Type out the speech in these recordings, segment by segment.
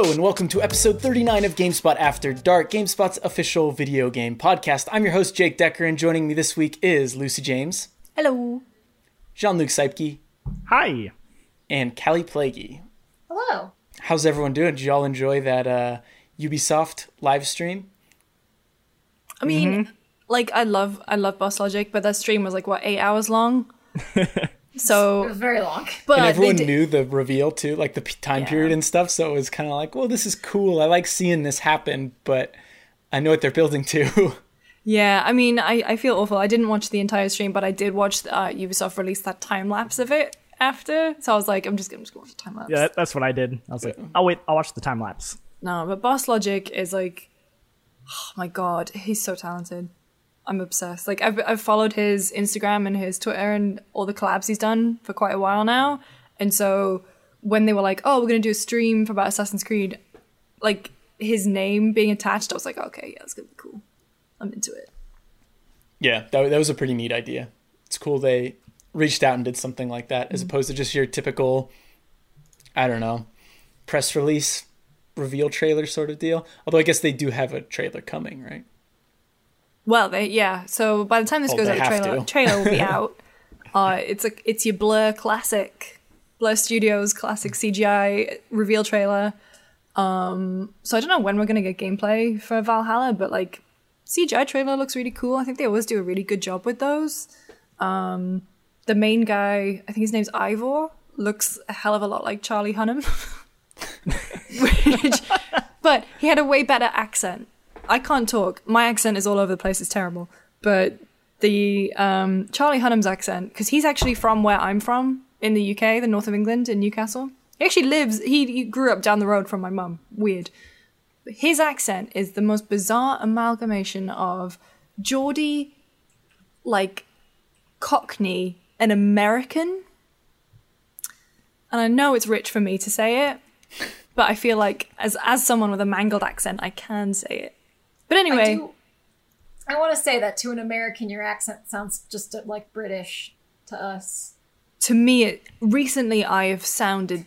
Hello, and welcome to episode 39 of GameSpot After Dark, GameSpot's official video game podcast. I'm your host, Jake Dekker, and joining me this week is Lucy James, Hello. Jean Luc Seipke, Hi. and Kallie Plagge. Hello. How's everyone doing? Did y'all enjoy that uh, Ubisoft live stream? I mean, like I love I love Boss Logic, but that stream was like what eight hours long. So it was very long. but and everyone did- knew the reveal too, like the time Yeah. period and stuff. So it was kind of like, well, this is cool. I like seeing this happen, but I know what they're building to. Yeah, I mean, I, I feel awful. I didn't watch the entire stream, but I did watch uh, Ubisoft release that time lapse of it after. So I was like, I'm just gonna, I'm just gonna watch the time lapse. Yeah, that's what I did. I was like, oh wait, I'll watch the time lapse. No, but Boss Logic is like, oh my god, he's so talented. I'm obsessed. Like I've I've followed his Instagram and his Twitter and all the collabs he's done for quite a while now. And so when they were like, "Oh, we're gonna do a stream for about Assassin's Creed," like his name being attached, I was like, "Okay, yeah, that's gonna be cool. I'm into it." yeah, that, that was a pretty neat idea. It's cool they reached out and did something like that, as mm-hmm. opposed to just your typical, I don't know, press release reveal trailer sort of deal. Although I guess they do have a trailer coming, right? Well, they yeah. So by the time this Well, goes out, the trailer to. trailer will be out. Uh, it's a it's your Blur classic, Blur Studios classic CGI reveal trailer. Um, so I don't know when we're gonna get gameplay for Valhalla, but like CGI trailer looks really cool. I think they always do a really good job with those. Um, the main guy, I think his name's Eivor, looks a hell of a lot like Charlie Hunnam. Which, but he had a way better accent. I can't talk. My accent is all over the place. It's terrible. But the um, Charlie Hunnam's accent, because he's actually from where I'm from in the UK, the north of England, in Newcastle. He actually lives. He, he grew up down the road from my mum. Weird. His accent is the most bizarre amalgamation of Geordie, like Cockney, and American. And I know it's rich for me to say it, but I feel like as as someone with a mangled accent, I can say it. But anyway, I do. I want to say that to an American, your accent sounds just uh, like British to us. to me, it, recently I have sounded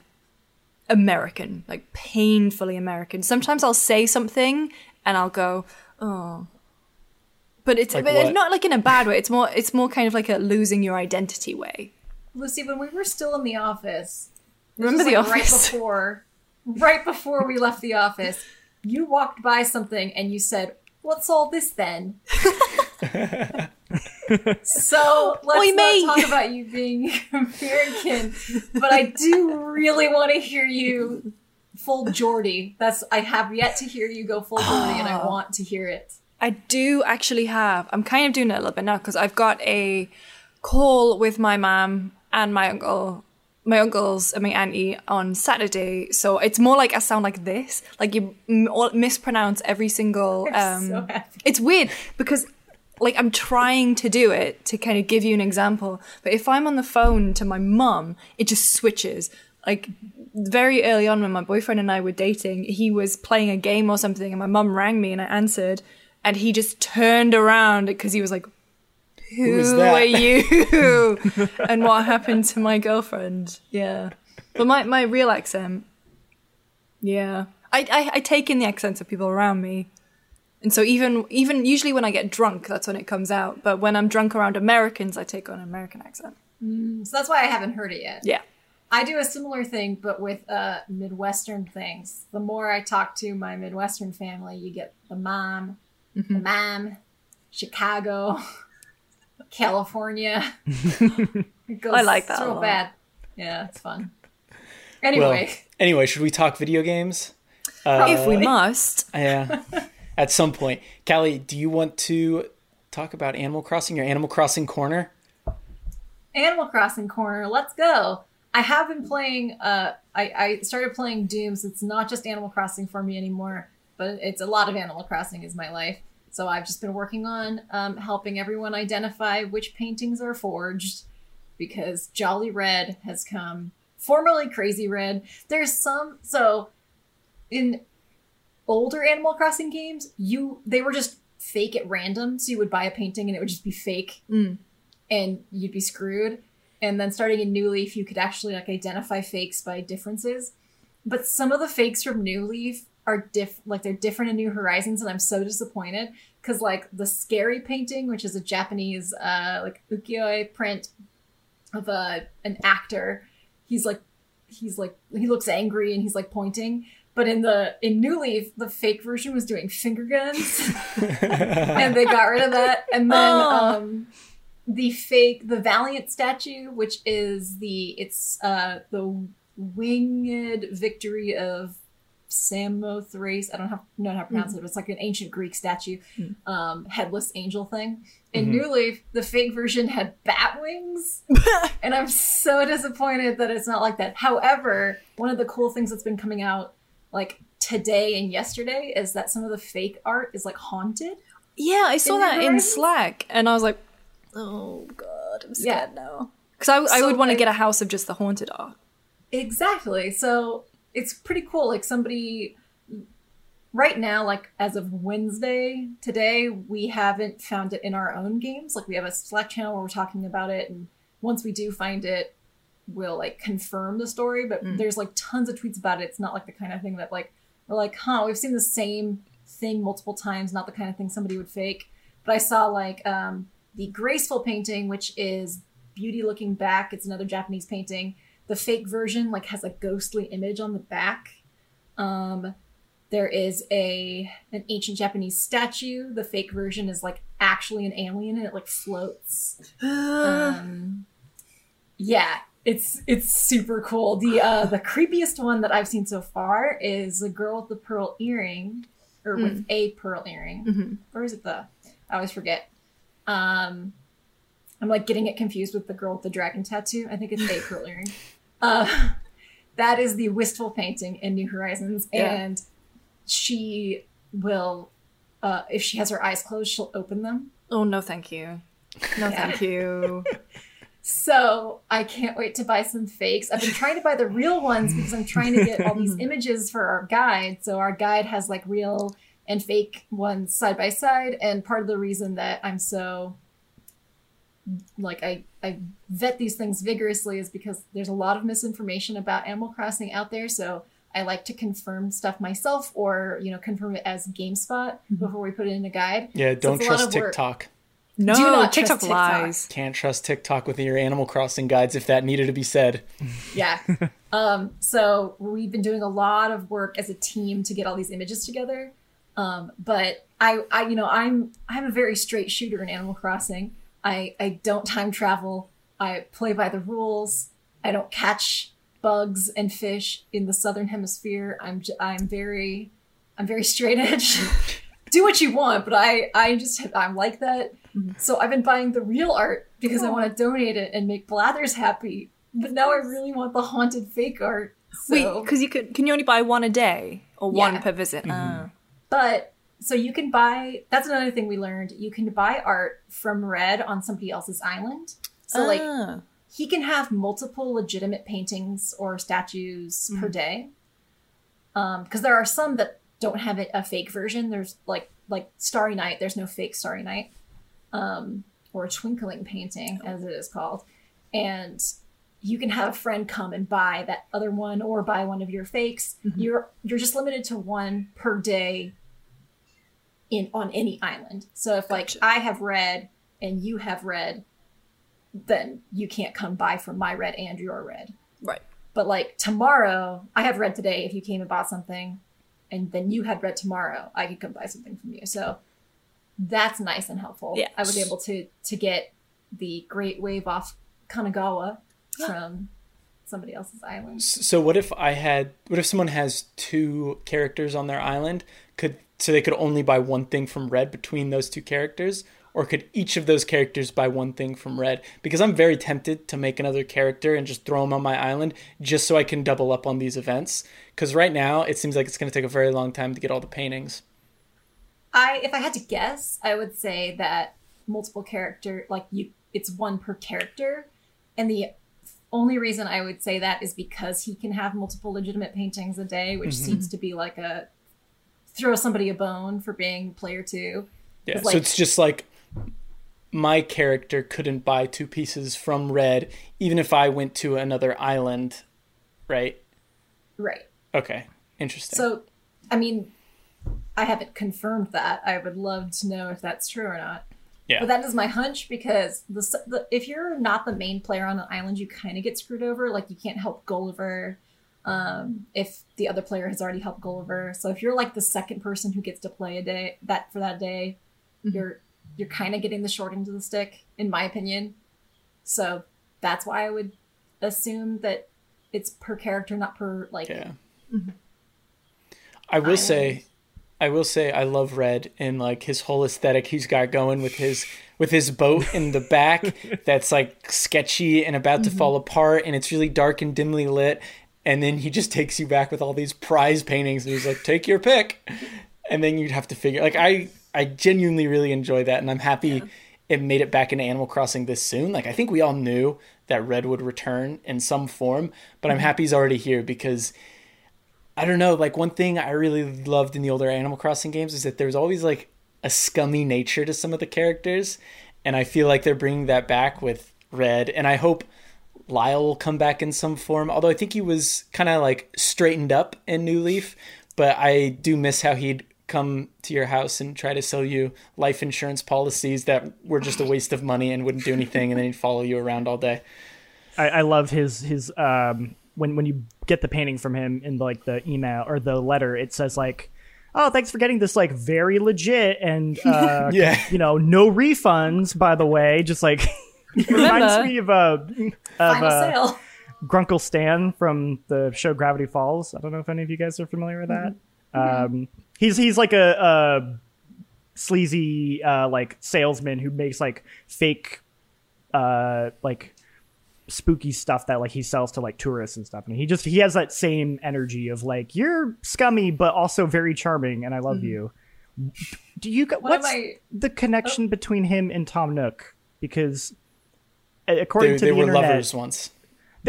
American, like painfully American. Sometimes I'll say something and I'll go, oh. But it's Like but it's not like in a bad way. It's more it's more kind of like a losing your identity way. Lucy, when we were still in the office, Remember the like, right before, right before we left the office, you walked by something and you said, "What's all this then?" so let's Oi, not mate. talk about you being American, but I do really want to hear you full Geordie. That's I have yet to hear you go full Geordie, and I want to hear it. I do actually have. I'm kind of doing it a little bit now because I've got a call with my mom and my uncle, my uncles and my auntie on Saturday. So it's more like I sound like this, like you m- all- mispronounce every single. Um, so it's weird because like I'm trying to do it to kind of give you an example, but if I'm on the phone to my mum, it just switches. Like very early on when my boyfriend and I were dating, he was playing a game or something and my mum rang me and I answered and he just turned around because he was like who, is that?" are you? and what happened to my girlfriend? Yeah. But my, my real accent, yeah. I, I, I take in the accents of people around me. And so even even usually when I get drunk, that's when it comes out. But when I'm drunk around Americans, I take on an American accent. So that's why I haven't heard it yet. Yeah. I do a similar thing, but with uh, Midwestern things. The more I talk to my Midwestern family, you get the mom, the mom, Chicago, California. Goes I like that so a lot. bad. Yeah, it's fun. Well, Anyway, anyway, should we talk video games? if we must. Yeah, at some point. Kallie, do you want to talk about Animal Crossing, your Animal Crossing corner? Animal Crossing corner. Let's go. I have been playing. Uh, I, I started playing Dooms. It's not just Animal Crossing for me anymore, but it's a lot of Animal Crossing is my life. So I've just been working on um, helping everyone identify which paintings are forged, because Jolly Red has come, formerly Crazy Red. There's some so in older Animal Crossing games, you they were just fake at random. So you would buy a painting and it would just be fake and you'd be screwed. And then starting in New Leaf, you could actually like identify fakes by differences. but some of the fakes from New Leaf are diff like they're different in New Horizons, and I'm so disappointed because like the scary painting, which is a Japanese uh like ukiyo-e print of a an actor, he's like he's like he looks angry and he's like pointing. But in the in New Leaf, the fake version was doing finger guns, and they got rid of that. And then Oh. um, the fake the Valiant statue, which is the it's uh the winged victory of Samothrace. I don't have, know how to pronounce it, but it's like an ancient Greek statue, um, headless angel thing. In Mhm. New Leaf, the fake version had bat wings, and I'm so disappointed that it's not like that. However, one of the cool things that's been coming out like today and yesterday is that some of the fake art is like haunted. Yeah, I saw In that in Slack, and I was like, "Oh God, I'm scared Yeah. now." Because I, I So, would want to like- get a house of just the haunted art. Exactly. So it's pretty cool. Like somebody right now, like as of Wednesday today, we haven't found it in our own games. Like we have a Slack channel where we're talking about it, and once we do find it, we'll like confirm the story. But Mm. there's like tons of tweets about it. It's not like the kind of thing that like we're like, huh, we've seen the same thing multiple times. Not the kind of thing somebody would fake. But I saw like um, the graceful painting, which is beauty looking back. It's another Japanese painting the fake version like has a ghostly image on the back. Um there is a an ancient japanese statue. The fake version is like actually an alien and it like floats. Um yeah it's it's super cool. The uh the creepiest one that i've seen so far is the girl with the pearl earring or with a pearl earring. Mhm. or is it the i always forget. Um i'm like getting it confused with the girl with the dragon tattoo. I think it's a pearl earring uh that is the wistful painting in new horizons Yeah. and she will uh if she has her eyes closed she'll open them Oh no, thank you. No, Yeah. thank you. So I can't wait to buy some fakes. I've been trying to buy the real ones because I'm trying to get all these images for our guide. So our guide has like real and fake ones side by side. And part of the reason that I'm so like I, I vet these things vigorously is because there's a lot of misinformation about Animal Crossing out there. So I like to confirm stuff myself or, you know, confirm it as GameSpot before we put it in a guide. Yeah, don't it's a lot trust. TikTok. No, Do not trust TikTok TikTok. lies. Can't trust TikTok with your Animal Crossing guides if that needed to be said. Yeah. um, so we've been doing a lot of work as a team to get all these images together. Um, but I, I, you know, I'm I'm a very straight shooter in Animal Crossing. I I don't time travel. I play by the rules. I don't catch bugs and fish in the southern hemisphere. I'm j- I'm very I'm very straight edge. Do what you want, but I I just I'm like that. So I've been buying the real art because I want to donate it and make Blathers happy. But now I really want the haunted fake art. So. Wait, because you could can you only buy one a day or one per visit? Ah. But so you can buy. That's another thing we learned. You can buy art from Red on somebody else's island. So like Ah. he can have multiple legitimate paintings or statues per day. Um, because there are some that don't have it, a fake version. There's like like Starry Night. There's no fake Starry Night, um, or a twinkling painting as it is called, and you can have a friend come and buy that other one or buy one of your fakes. You're you're just limited to one per day in on any island. So if like Gotcha. I have red and you have red, then you can't come buy from my red and your red. Right. But like tomorrow, I have red today. If you came and bought something, and then you had red tomorrow, I could come buy something from you. So that's nice and helpful. Yeah. I was able to to get the Great Wave off Kanagawa from somebody else's island. So what if I had? What if someone has two characters on their island? Could so they could only buy one thing from Red between those two characters, or could each of those characters buy one thing from Red? Because I'm very tempted to make another character and just throw them on my island just so I can double up on these events. Because right now it seems like it's going to take a very long time to get all the paintings. I if I had to guess, I would say that multiple character like you it's one per character. And the only reason I would say that is because he can have multiple legitimate paintings a day, which Mm-hmm. seems to be like a throw somebody a bone for being player two. Yeah, It's so it's just like my character couldn't buy two pieces from Red, even if I went to another island, right? Right. Okay, interesting. So, I mean, I haven't confirmed that. I would love to know if that's true or not. Yeah. But that is my hunch because the, the if you're not the main player on the island, you kind of get screwed over. Like you can't help Gulliver um, if the other player has already helped Gulliver. So if you're like the second person who gets to play a day that for that day, mm-hmm. you're you're kind of getting the short end of the stick, in my opinion. So that's why I would assume that it's per character, not per like. yeah. Mm-hmm. I will say, I will say, I love Red and like his whole aesthetic he's got going with his with his boat in the back that's like sketchy and about to mm-hmm. fall apart, and it's really dark and dimly lit. And then he just takes you back with all these prize paintings, and he's like, "Take your pick," and then you'd have to figure. Like I, I genuinely really enjoy that, and I'm happy it made it back into Animal Crossing this soon. Like I think we all knew that Red would return in some form, but I'm mm-hmm. happy he's already here because I don't know. Like one thing I really loved in the older Animal Crossing games is that there was always like a scummy nature to some of the characters, and I feel like they're bringing that back with Red, and I hope Lyle will come back in some form. Although I think he was kind of like straightened up in New Leaf, but I do miss how he'd come to your house and try to sell you life insurance policies that were just a waste of money and wouldn't do anything, and then he'd follow you around all day. I, I love his his um when when you get the painting from him in like the email or the letter, it says like, "Oh, thanks for getting this like very legit and uh, Yeah. you know no refunds by the way." Just like reminds me of uh, of Final uh. Grunkle Stan from the show Gravity Falls. I don't know if any of you guys are familiar with that. Um, he's he's like a, a sleazy uh, like salesman who makes like fake uh, like spooky stuff that like he sells to like tourists and stuff. And he just he has that same energy of like you're scummy but also very charming and I love you. Do you of what's my- the connection between him and Tom Nook? Because according They, to they the were internet, lovers once.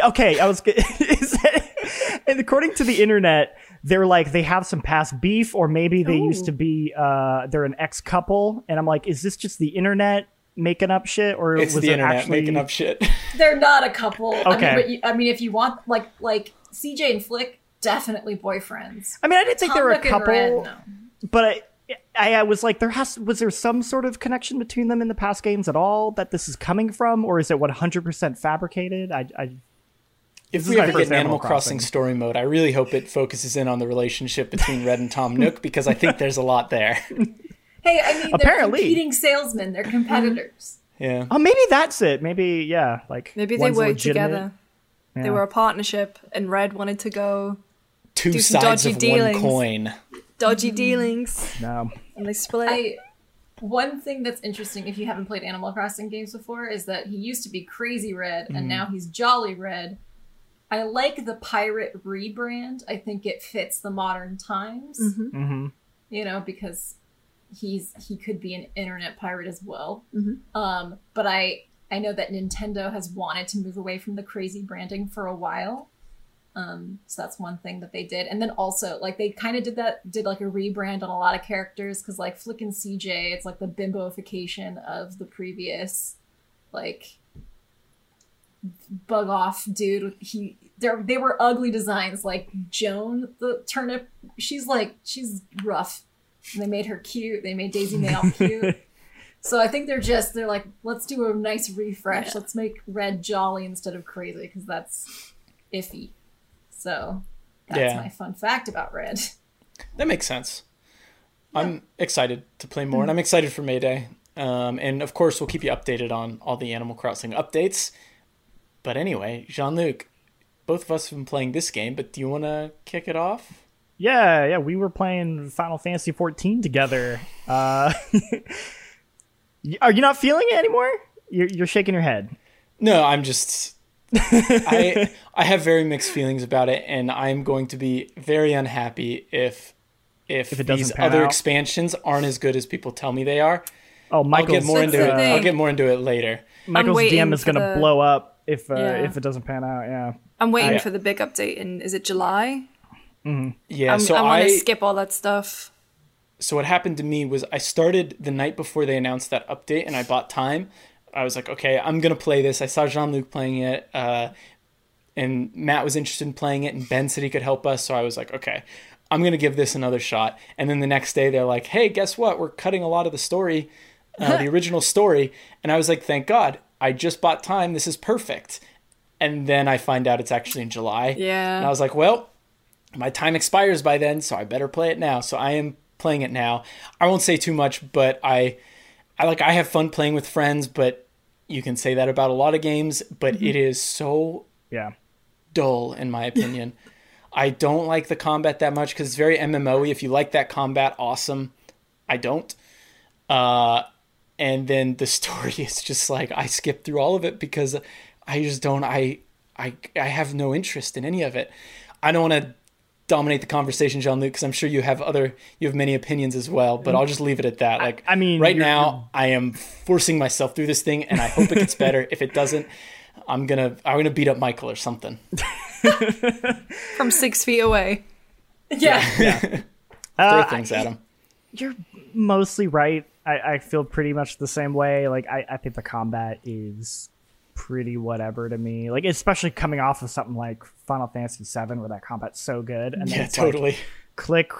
Okay, I was. Is that, and according to the internet, they're like they have some past beef, or maybe they used to be. uh They're an ex couple, and I'm like, is this just the internet making up shit, or It's was the it internet actually making up shit. They're not a couple. I Okay. mean, but you, I mean, if you want, like, like CJ and Flick, definitely boyfriends. I mean, I didn't think they were a Tom Nook and Red, couple, no. but I, I, I was like, there has was there some sort of connection between them in the past games at all that this is coming from, or is it 100 percent fabricated? I, I If we is my ever get an Animal Animal Crossing Crossing. story mode, I really hope it focuses in on the relationship between Red and Tom Nook because I think there's a lot there. Hey, I mean, they're Apparently. competing salesmen. They're competitors. Yeah. oh, maybe that's it. Maybe yeah, like Maybe they one's worked legitimate. together. They were a partnership, and Red wanted to go Two Do some sides dodgy of dealings. one coin. Dodgy dealings, No. and they split. I one thing that's interesting if you haven't played Animal Crossing games before is that he used to be Crazy Red and now he's Jolly Red. I like the pirate rebrand. I think it fits the modern times. hmm You know, because he's he could be an internet pirate as well. Mhm. Um, but I I know that Nintendo has wanted to move away from the crazy branding for a while. Um, so that's one thing that they did. And then also, like, they kind of did that, did like a rebrand on a lot of characters because, like, Flick and CJ, it's like the bimboification of the previous, like, bug off dude. He, there, they were ugly designs. Like, Joan, the turnip, she's like, she's rough. And they made her cute. They made Daisy Mae cute. So I think they're just they're like, let's do a nice refresh. Let's make red jolly instead of crazy because that's iffy. So that's Yeah. my fun fact about red. That makes sense. I'm excited to play more, and I'm excited for Mayday. Um, and of course, we'll keep you updated on all the Animal Crossing updates. But anyway, Jean Luc, both of us have been playing this game, but do you want to kick it off? Yeah, yeah, we were playing Final Fantasy 14 together. Uh, are you not feeling it anymore? You're, you're shaking your head. No, I'm just. I I have very mixed feelings about it, and I'm going to be very unhappy if if, If it these other out. expansions aren't as good as people tell me they are. Oh, I'll get more into it. thing. I'll get more into it later. Michael's DM is going to the- blow up if uh, Yeah. if it doesn't pan out. Yeah. I'm waiting I- for the big update in is it July? Yeah, I'm, so I want I to skip all that stuff. so what happened to me was I started the night before they announced that update, and I bought time. I was like, okay, I'm gonna play this. I saw Jean Luc playing it. Uh, and Matt was interested in playing it, and Ben said he could help us. So I was like, okay, I'm gonna give this another shot. And then the next day they're like, hey, guess what? We're cutting a lot of the story, uh, the original story. And I was like, thank God, I just bought time. This is perfect. And then I find out it's actually in July. Yeah. And I was like, well, my time expires by then, so I better play it now. So I am playing it now. I won't say too much, but I, I like I have fun playing with friends, but you can say that about a lot of games, but it is so Yeah. dull in my opinion. I don't like the combat that much because it's very MMO-y. If you like that combat, awesome. I don't. Uh, and then the story is just like I skip through all of it because I just don't. I I I have no interest in any of it. I don't want to dominate the conversation, Jean Luc, because I'm sure you have other you have many opinions as well. But I'll just leave it at that. Like I mean, right you're- now I am forcing myself through this thing, and I hope it gets better. if it doesn't, I'm gonna I'm gonna beat up Michael or something. From six feet away. Yeah. Throw Uh, things at him. you're mostly right. I, I feel pretty much the same way. Like I, I think the combat is pretty whatever to me. Like especially coming off of something like Final Fantasy VII, where that combat's so good, and then Yeah, it's like, totally. click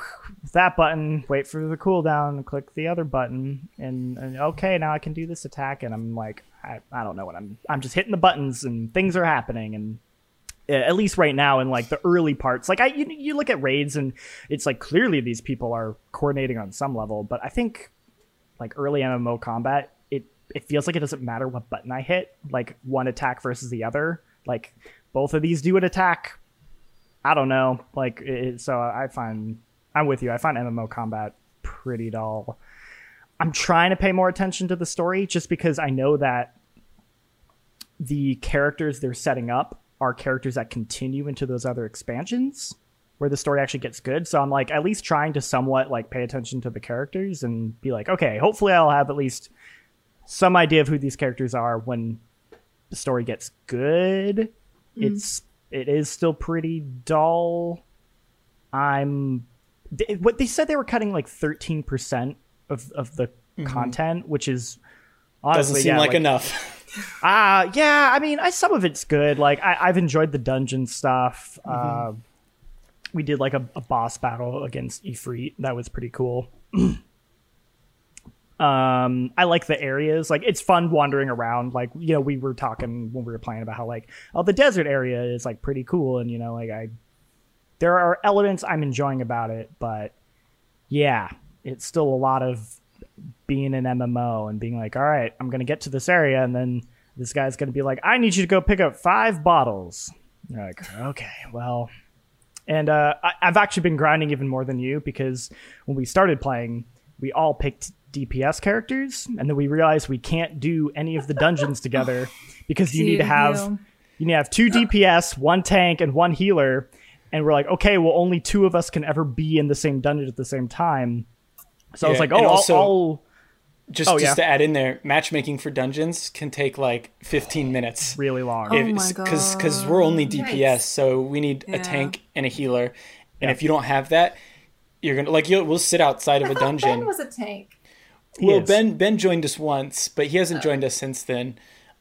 that button, wait for the cooldown, click the other button, and, and okay, now I can do this attack, and I'm like, I, I don't know what I'm. I'm just hitting the buttons, and things are happening, and at least right now in like the early parts like i you, you look at raids and it's like clearly these people are coordinating on some level but i think like early mmo combat it feels like it doesn't matter what button i hit like one attack versus the other. Like both of these do an attack. I don't know. Like it, so i find i'm with you. I find mmo combat pretty dull. I'm trying to pay more attention to the story just because i know that the characters they're setting up are characters that continue into those other expansions where the story actually gets good. So I'm like at least trying to somewhat like pay attention to the characters and be like, okay, hopefully I'll have at least some idea of who these characters are when the story gets good. It's it is still pretty dull. I'm they, what they said they were cutting like 13% of of the content, which is honestly Doesn't seem yeah, like, enough. uh yeah, I mean, I, some of it's good. Like I, I've enjoyed the dungeon stuff. Uh, we did like a, a boss battle against Ifrit. That was pretty cool. um, I like the areas. Like it's fun wandering around. Like you know, we were talking when we were playing about how like oh the desert area is like pretty cool, and you know like I there are elements I'm enjoying about it, but yeah, it's still a lot of being an MMO and being like, all right, I'm gonna get to this area, and then this guy's gonna be like, I need you to go pick up five bottles. You're like, okay, well, and uh, I, I've actually been grinding even more than you because when we started playing, we all picked DPS characters, and then we realized we can't do any of the dungeons together because you need to have Heal. you need to have two DPS, one tank, and one healer. And we're like, okay, well, only two of us can ever be in the same dungeon at the same time. So I was like, and oh, I'll, I'll Just Oh, just yeah. to add in there, matchmaking for dungeons can take like 15 minutes. really long. Oh my Because because we're only DPS, Yikes. so we need Yeah. a tank and a healer. And Yeah. if you don't have that, you're gonna like you'll we'll sit outside of a dungeon. Ben was a tank. He well, is. Ben Ben joined us once, but he hasn't joined us since then.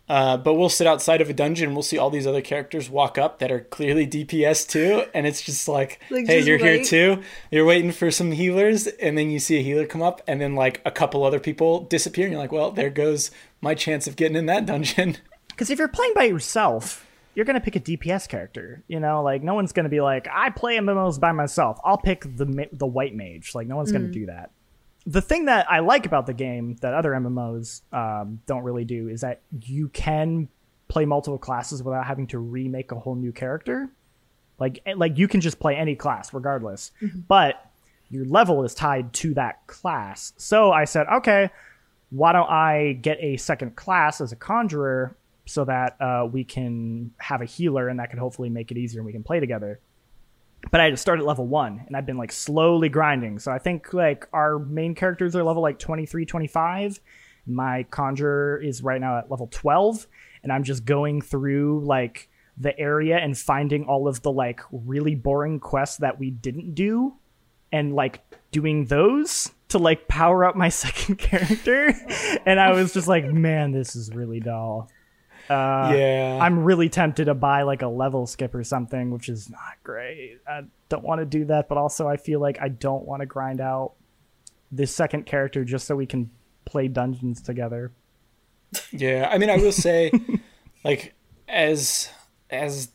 Uh, but we'll sit outside of a dungeon. and We'll see all these other characters walk up that are clearly DPS too, and it's just like, Like, hey, just you're here too. You're waiting for some healers, and then you see a healer come up, and then like a couple other people disappear, and you're like, well, there goes my chance of getting in that dungeon. Because if you're playing by yourself, you're gonna pick a DPS character. You know, like no one's gonna be like, I play MMOs by myself. I'll pick the the white mage. Like no one's gonna do that. The thing that I like about the game that other MMOs um, don't really do is that you can play multiple classes without having to remake a whole new character. Like eh, like you can just play any class regardless, but your level is tied to that class. So I said, okay, why don't I get a second class as a conjurer so that uh, we can have a healer and that could hopefully make it easier and we can play together. But I had to start at level one and I've been like slowly grinding. So I think like our main characters are level like 23, 25. My conjurer is right now at level 12 and I'm just going through like the area and finding all of the like really boring quests that we didn't do and like doing those to like power up my second character and i was just like man this is really dull Uh, yeah. I'm really tempted to buy like a level skip or something, which is not great. I don't want to do that, but also I feel like I don't want to grind out this second character just so we can play dungeons together. Yeah, I mean, I will say, like, as as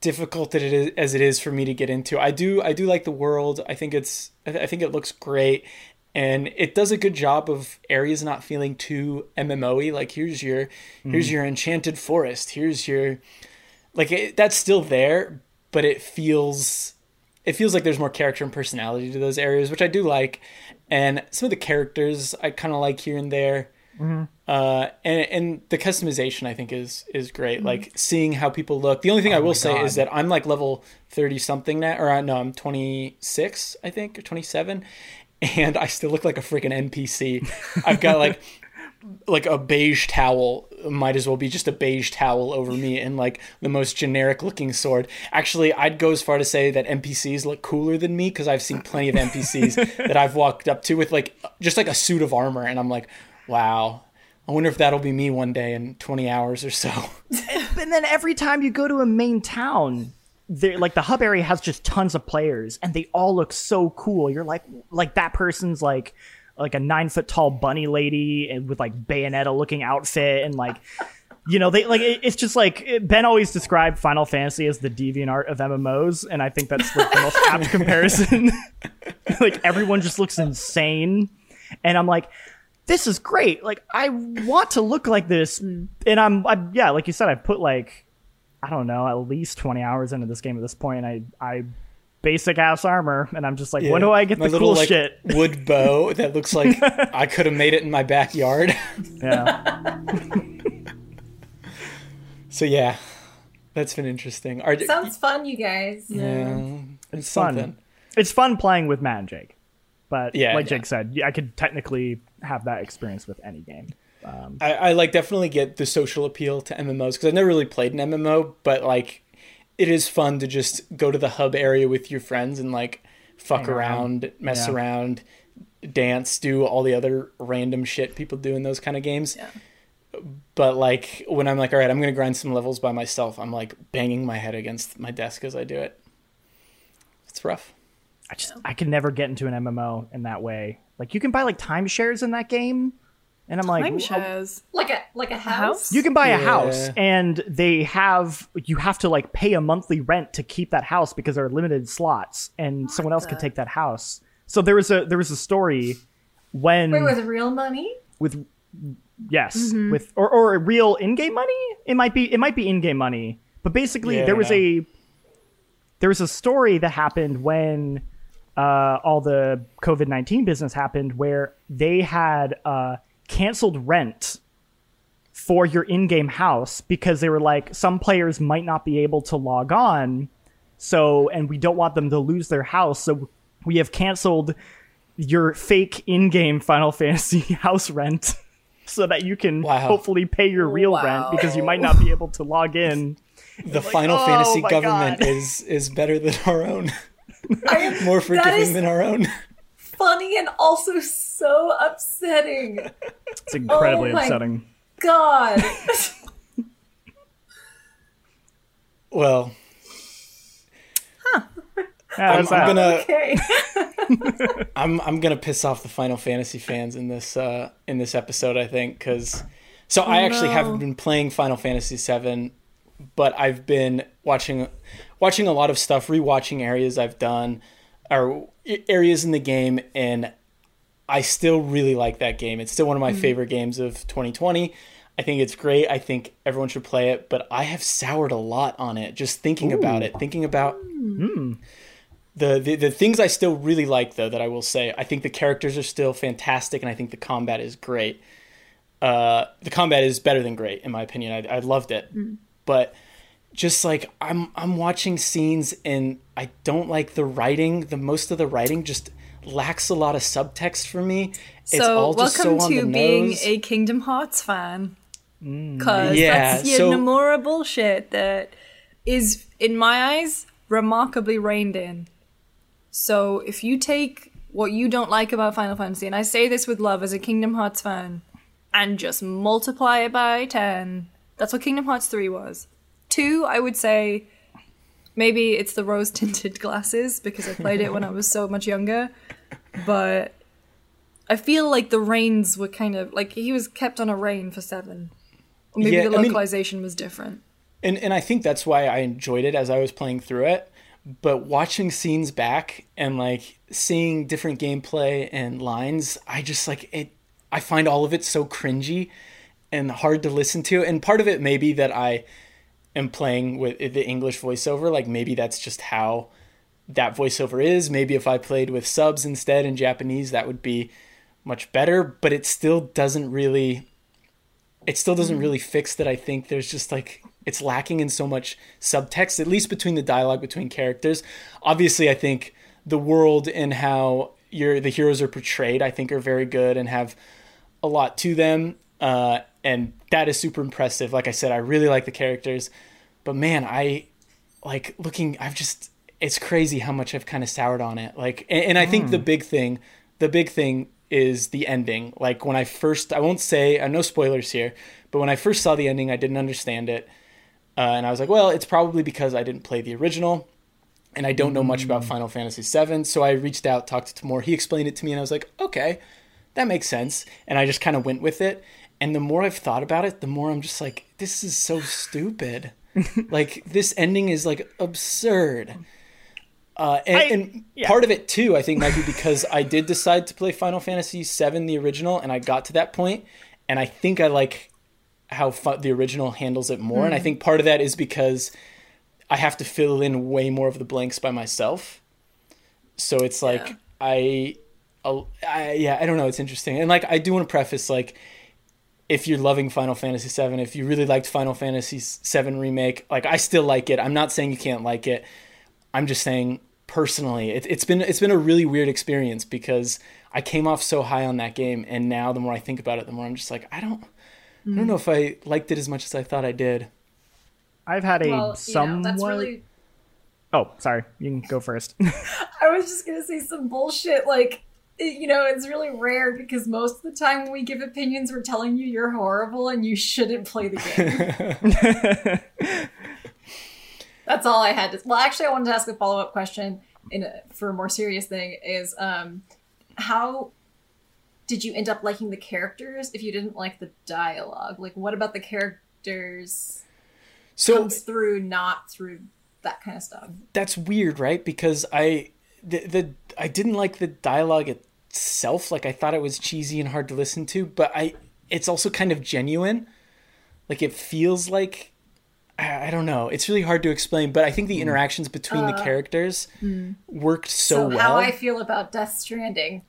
difficult that it is as it is for me to get into, I do I do like the world. I think it's I think it looks great, and it does a good job of areas not feeling too MMO-y. Like, here's your here's your enchanted forest. Here's your like it, that's still there, but it feels it feels like there's more character and personality to those areas, which I do like. And some of the characters I kind of like here and there. Uh, and and the customization I think is is great. Like seeing how people look. The only thing I will say is that I'm like level thirty something now, or uh, no, I'm twenty six, I think, or twenty seven, and I still look like a freaking NPC. I've got like like a beige towel might as well be just a beige towel over me and like the most generic looking sword. Actually, I'd go as far to say that NPCs look cooler than me because I've seen plenty of NPCs that I've walked up to with like just like a suit of armor and I'm like, wow. I wonder if that'll be me one day in 20 hours or so. And then every time you go to a main town, there like the hub area has just tons of players and they all look so cool. You're like like that person's like like a nine foot tall bunny lady and with like bayonetta looking outfit and like you know they like it- it's just like Ben always described Final Fantasy as the DeviantArt of MMOs and I think that's like the most apt comparison. like everyone just looks insane and I'm like this is great. Like I want to look like this, and I'm, I'm yeah, like you said, I put like I don't know at least twenty hours into this game at this point. And I I basic ass armor, and I'm just like, when do I get My the little cool like shit? wood bow that looks like I could have made it in my backyard. Yeah, so yeah, that's been interesting. Are, Sounds fun, you guys. yeah, it's fun. something. it's fun playing with Matt and Jake, but Yeah, like yeah. Jake said, I could technically have that experience with any game. Um, I, I like definitely get the social appeal to MMOs because I've never really played an MMO, but like it is fun to just go to the hub area with your friends and like fuck around. around, mess Yeah. around, dance, do all the other random shit people do in those kind of games. Yeah. But like when I'm like, all right, I'm gonna grind some levels by myself, I'm like banging my head against my desk as I do it. It's rough. I just I could never get into an MMO in that way. Like you can buy like timeshares in that game, and I'm like, Timeshares. Like a like a house. house? You can buy a house and they have you have to like pay a monthly rent to keep that house because there are limited slots and someone else could the- take that house. So there was a there was a story when Wait, with real money? with yes, Mm-hmm. with or or real in-game money? It might be it might be in-game money. But basically there was a there was a story that happened when uh, all the COVID nineteen business happened, where they had uh, canceled rent for your in-game house because they were like some players might not be able to log on, so and we don't want them to lose their house, so we have canceled your fake in-game Final Fantasy house rent so that you can Wow. hopefully pay your real Wow. rent because you might not be able to log in. The Final oh Fantasy government God. is is better than our own. I am More that forgiving is than our own. funny and also so upsetting. It's incredibly Oh my upsetting. God. Well, Yeah, I'm, I'm gonna okay. I'm I'm gonna piss off the Final Fantasy fans in this uh, in this episode. I think because so I actually no. haven't been playing Final Fantasy VII, but I've been watching watching a lot of stuff, rewatching areas I've done or areas in the game, and I still really like that game. It's still one of my mm-hmm. favorite games of 2020. I think it's great. I think everyone should play it, but I have soured a lot on it just thinking about it, thinking about hmm. the, the the things I still really like though that I will say I think the characters are still fantastic and I think the combat is great. Uh, the combat is better than great in my opinion. I, I loved it, hmm. but just like I'm I'm watching scenes and I don't like the writing. The most of the writing just lacks a lot of subtext for me. It's so all just welcome so on to the being nose. a Kingdom Hearts fan. Mm, because Yeah, that's your so- Nomura bullshit that is, in my eyes, remarkably reined in. So if you take what you don't like about Final Fantasy, and I say this with love as a Kingdom Hearts fan, and just multiply it by 10, That's what Kingdom Hearts 3 was. 2, I would say maybe it's the rose tinted glasses because I played it when I was so much younger. But I feel like the reins were kind of like he was kept on a rein for 7. Or maybe Yeah, the I mean- localization was different. and and I think that's why I enjoyed it as I was playing through it. But watching scenes back and like seeing different gameplay and lines, I just like it. I find all of it so cringy and hard to listen to. And part of it may be that I am playing with the English voiceover. Like maybe that's just how that voiceover is. Maybe if I played with subs instead in Japanese, that would be much better. But it still doesn't really it still doesn't really fix that I think there's just like it's lacking in so much subtext, at least between the dialogue between characters. Obviously, I think the world and how your the heroes are portrayed, I think, are very good and have a lot to them, uh, and that is super impressive. Like I said, I really like the characters, but man, I like looking. I've just it's crazy how much I've kind of soured on it. Like, and, and I think the big thing, the big thing is the ending. Like when I first, I won't say, uh, no spoilers here, but when I first saw the ending, I didn't understand it, uh, and I was like, well, it's probably because I didn't play the original, and I don't know much about Final Fantasy VII. So I reached out, talked to Tamoor, he explained it to me, and I was like, okay, that makes sense, and I just kind of went with it. And the more I've thought about it, the more I'm just like, this is so stupid. like this ending is like absurd. Uh, and, I- and yeah. part of it too, I think, might be because I did decide to play Final Fantasy VII, the original, and I got to that point, and I think I like how the original handles it more. And I think part of that is because I have to fill in way more of the blanks by myself. So it's like Yeah. I, I, I, yeah, I don't know. It's interesting, and like I do want to preface like if you're loving Final Fantasy VII, if you really liked Final Fantasy VII remake, like I still like it. I'm not saying you can't like it. I'm just saying personally, it, it's been it's been a really weird experience because I came off so high on that game, and now the more I think about it, the more I'm just like I don't I don't know if I liked it as much as I thought I did. I've had a Well, you know, somewhat. that's really. Oh, sorry. You can go first. I was just gonna say some bullshit. Like, you know, it's really rare because most of the time when we give opinions, we're telling you you're horrible and you shouldn't play the game. That's all I had to. Well, actually, I wanted to ask a follow up question in a, for a more serious thing. Is um, how did you end up liking the characters if you didn't like the dialogue? Like, what about the characters So comes through not through that kind of stuff? that's weird, right? Because I the, the I didn't like the dialogue itself. Like I thought it was cheesy and hard to listen to, but I it's also kind of genuine. Like it feels like I, I don't know. It's really hard to explain, but I think the mm. interactions between the uh, characters mm. worked so, well. how I feel about Death Stranding,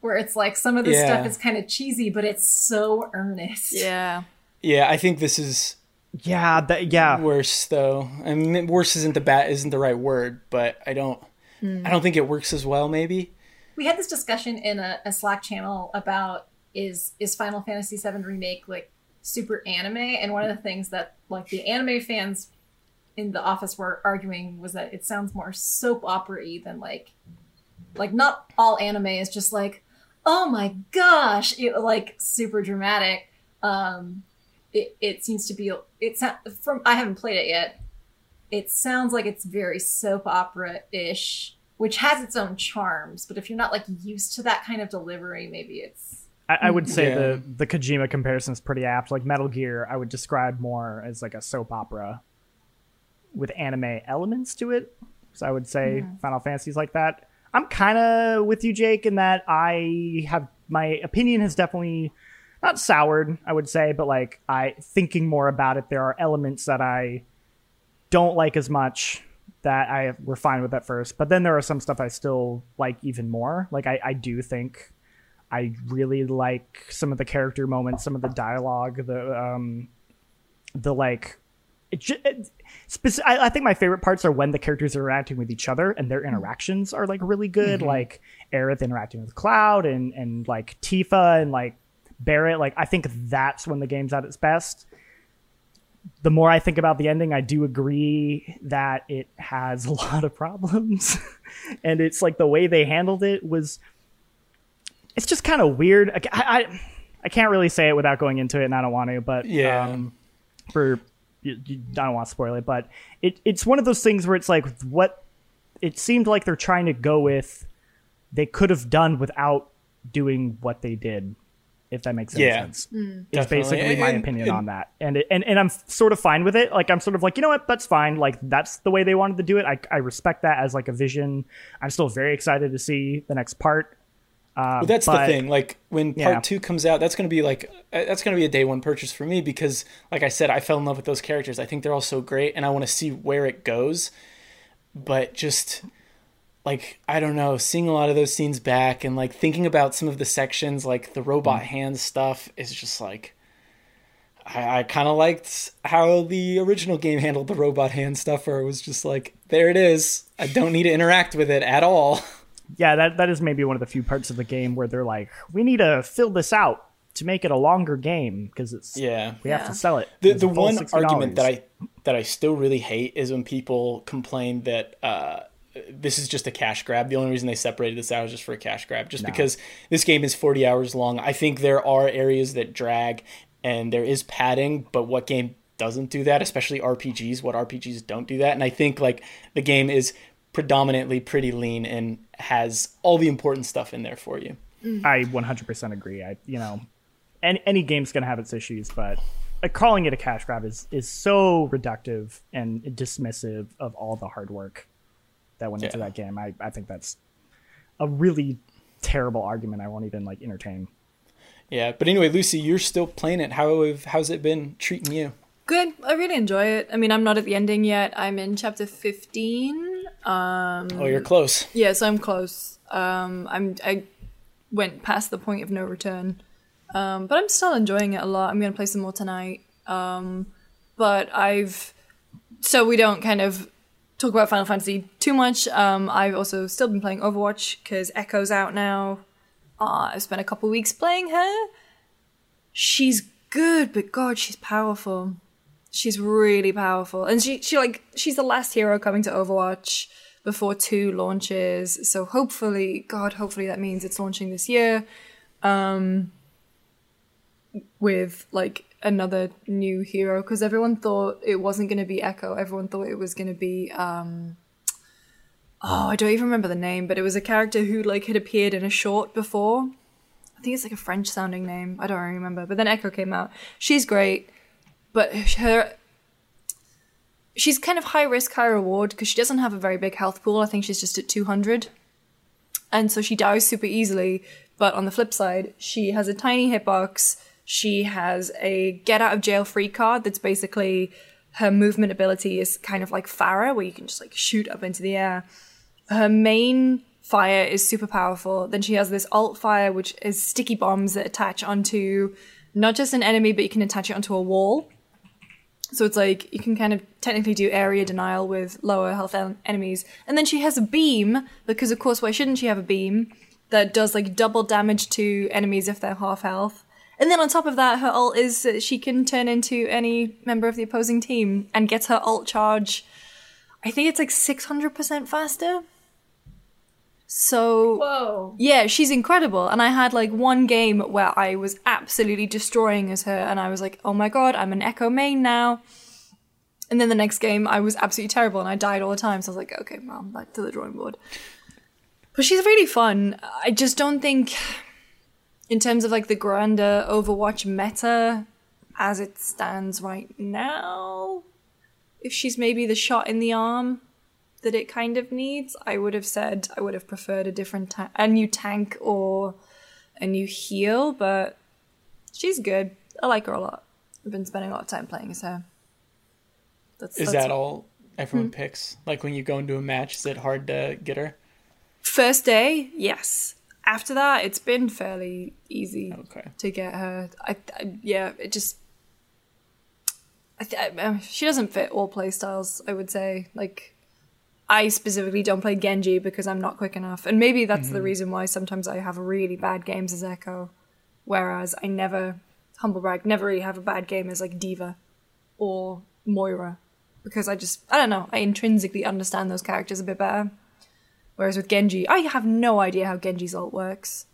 where it's like some of the Yeah. stuff is kind of cheesy, but it's so earnest. Yeah. yeah, I think this is yeah, that, yeah. worse though. I mean, worse isn't the bat isn't the right word, but I don't mm. I don't think it works as well. Maybe. We had this discussion in a, a Slack channel about is is Final Fantasy VII remake like super anime, and one of the things that like the anime fans in the office were arguing was that it sounds more soap opera-y than like like not all anime is just like oh my gosh like super dramatic. Um it, it seems to be it's from i haven't played it yet. It sounds like it's very soap opera-ish which has its own charms but if you're not like used to that kind of delivery maybe it's I, I would say Yeah. the the Kojima comparison is pretty apt. Like Metal Gear, I would describe more as like a soap opera with anime elements to it. So I would say Final Fantasy's like that. I'm kind of with you, Jake, in that I have my opinion has definitely not soured. I would say, but like I thinking more about it, there are elements that I don't like as much that I were fine with at first. But then there are some stuff I still like even more. Like I, I do think I really like some of the character moments, some of the dialogue, the um, the like. It, ju- it, speci- I, I think my favorite parts are when the characters are interacting with each other and their interactions are like really good. Like Aerith interacting with Cloud and and like Tifa and like Barret. Like I think that's when the game's at its best. The more I think about the ending, I do agree that it has a lot of problems, and it's like the way they handled it was it's just kind of weird. I, I I can't really say it without going into it, and I don't want to. But Yeah. um, for you, you, I don't want to spoil it, but it it's one of those things where it's like what it seemed like they're trying to go with they could have done without doing what they did if that makes any Yeah. sense. Is Definitely. basically my And- opinion and- on that. And, it, and and I'm sort of fine with it. Like I'm sort of like, you know what, that's fine. Like that's the way they wanted to do it. I I respect that as like a vision. I'm still very excited to see the next part. Uh, Well, that's but- the thing. Like when part Yeah. two comes out, that's going to be like uh, that's going to be a day one purchase for me because, like I said, I fell in love with those characters. I think they're all so great, and I want to see where it goes. But just like I don't know, seeing a lot of those scenes back and like thinking about some of the sections, like the robot hand stuff, is just like. I, I kind of liked how the original game handled the robot hand stuff, where it was just like, there it is. I don't need to interact with it at all. yeah, that that is maybe one of the few parts of the game where they're like, we need to fill this out to make it a longer game because it's Yeah. we have Yeah. to sell it. the the one $60. argument that I that I still really hate is when people complain that uh, this is just a cash grab. The only reason they separated this out is just for a cash grab, just because this game is forty hours long. I think there are areas that drag and there is padding, but what game doesn't do that? Especially RPGs. What RPGs don't do that? And I think like the game is predominantly pretty lean and has all the important stuff in there for you. I 100% agree. I you know, any any game's gonna have its issues, but uh, calling it a cash grab is is so reductive and dismissive of all the hard work that went into that game. I I think that's a really terrible argument. I won't even like entertain. Yeah, but anyway, Lucy, you're still playing it. How have, how's it been treating you? Good. I really enjoy it. I mean, I'm not at the ending yet. I'm in chapter 15. Um, Oh, you're close. yeah, so I'm close. Um, I'm I went past the point of no return, um, but I'm still enjoying it a lot. I'm gonna play some more tonight. Um, but I've so we don't kind of talk about Final Fantasy too much. Um, I've also still been playing Overwatch because Echo's out now. Uh, I've spent a couple weeks playing her. She's good, but God, she's powerful. She's really powerful, and she she like she's the last hero coming to Overwatch before two launches. So hopefully, God, hopefully that means it's launching this year. Um, with like another new hero because everyone thought it wasn't going to be Echo. Everyone thought it was going to be um oh, I don't even remember the name, but it was a character who like had appeared in a short before. I think it's like a French sounding name. I don't remember. But then Echo came out. She's great, but her she's kind of high risk, high reward because she doesn't have a very big health pool. I think she's just at 200. And so she dies super easily. But on the flip side, she has a tiny hitbox. She has a get out of jail free card that's basically her movement ability is kind of like Pharah, where you can just like shoot up into the air. Her main fire is super powerful. Then she has this alt fire, which is sticky bombs that attach onto not just an enemy, but you can attach it onto a wall. So it's like you can kind of technically do area denial with lower health en- enemies. And then she has a beam, because of course, why shouldn't she have a beam that does like double damage to enemies if they're half health? And then on top of that, her ult is that she can turn into any member of the opposing team and gets her ult charge. I think it's like 600% faster. So Whoa. yeah, she's incredible. And I had like one game where I was absolutely destroying as her, and I was like, oh my god, I'm an Echo main now. And then the next game, I was absolutely terrible, and I died all the time. So I was like, okay, well, back to the drawing board. But she's really fun. I just don't think, in terms of like the grander Overwatch meta as it stands right now, if she's maybe the shot in the arm that it kind of needs. I would have said I would have preferred a different ta- a new tank or a new heal, but she's good. I like her a lot. I've been spending a lot of time playing as her. That's, Is that's- that all everyone Hmm. picks? Like when you go into a match, is it hard to get her? first day? Yes. After that, it's been fairly easy Okay. to get her. I, I yeah, it just. I th- I, um, she doesn't fit all playstyles. I would say like. I specifically don't play Genji because I'm not quick enough, and maybe that's the mm-hmm. reason why sometimes I have really bad games as Echo, whereas I never, humble brag, never really have a bad game as like D.Va, or Moira, because I just I don't know I intrinsically understand those characters a bit better. Whereas with Genji, I have no idea how Genji's ult works.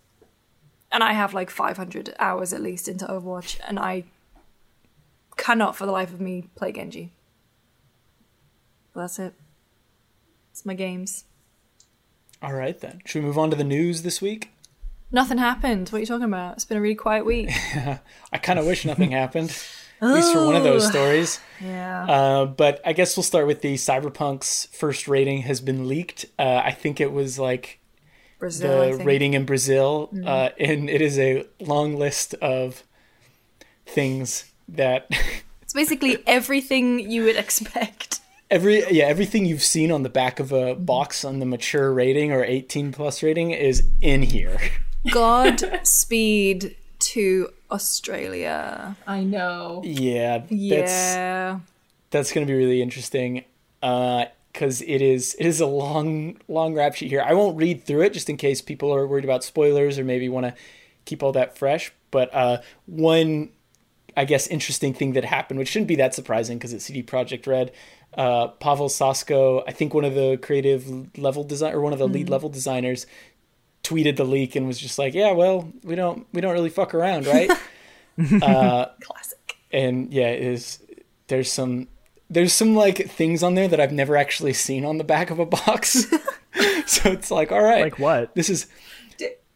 And I have like 500 hours at least into Overwatch, and I cannot for the life of me play Genji. But that's it. It's my games. All right then. Should we move on to the news this week? Nothing happened. What are you talking about? It's been a really quiet week. I kind of wish nothing happened, at least for one of those stories. yeah. Uh, but I guess we'll start with the Cyberpunk's first rating has been leaked. Uh, I think it was like Brazil. The. Mm-hmm. rating in Brazil, uh, and it is a long list of things that It's basically everything you would expect. Every yeah everything you've seen on the back of a box on the mature rating or 18 plus rating is in here. God speed to Australia. I know. Yeah, that's Yeah. that's going to be really interesting because it is it is a long long rap sheet here. I won't read through it just in case people are worried about spoilers or maybe want to keep all that fresh. But uh, one, I guess, interesting thing that happened, which shouldn't be that surprising because it's CD Projekt Red. Uh, Pawel Sasko, I think one of the creative level design or one of the lead level designers, tweeted the leak and was just like, "Yeah, well, we don't we don't really fuck around, right?" Classic. and yeah, is there's some there's some like things on there that I've never actually seen on the back of a box. so it's like, all right, Like what? this is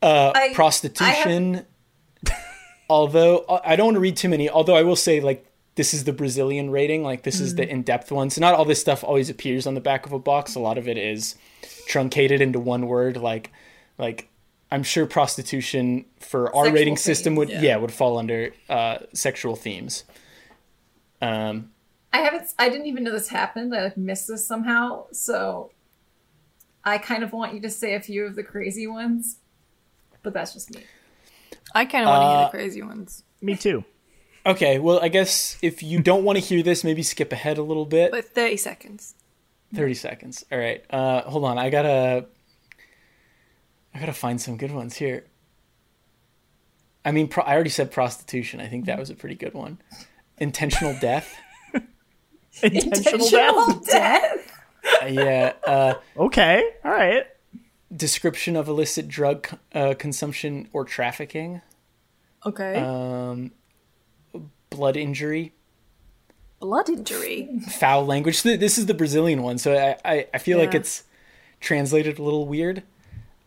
uh, I- prostitution. although uh, I don't want to read too many. Although I will say, like this is the Brazilian rating. Like this is the in depth one. So not all this stuff always appears on the back of a box. A lot of it is truncated into one word. Like like I'm sure prostitution for our Sexual rating system would yeah. yeah. would fall under uh, sexual themes. Um, I haven't. I didn't even know this happened. I like missed this somehow. So I kind of want you to say a few of the crazy ones, but that's just me. I kind of want to hear Uh, the crazy ones. Me too. Okay, well, I guess if you don't want to hear this, maybe skip ahead a little bit. But 30 seconds. 30 seconds. All right. Uh, hold on. I gotta. I gotta find some good ones here. I mean, pro- I already said prostitution. I think that was a pretty good one. Intentional death. Intentional death. death. Uh, yeah. Uh, Okay. All right. description of illicit drug uh, consumption or trafficking. Okay. Um, blood injury. Blood injury. foul language. This is the Brazilian one, so I, I, I feel like it's translated a little weird.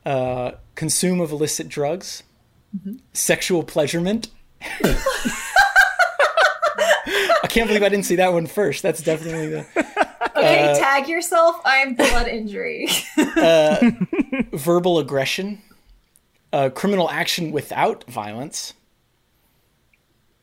Uh, consume of illicit drugs, sexual pleasurement. I can't believe I didn't see that one first. That's definitely the Okay, Uh, tag yourself. I'm blood injury. verbal aggression, uh, criminal action without violence.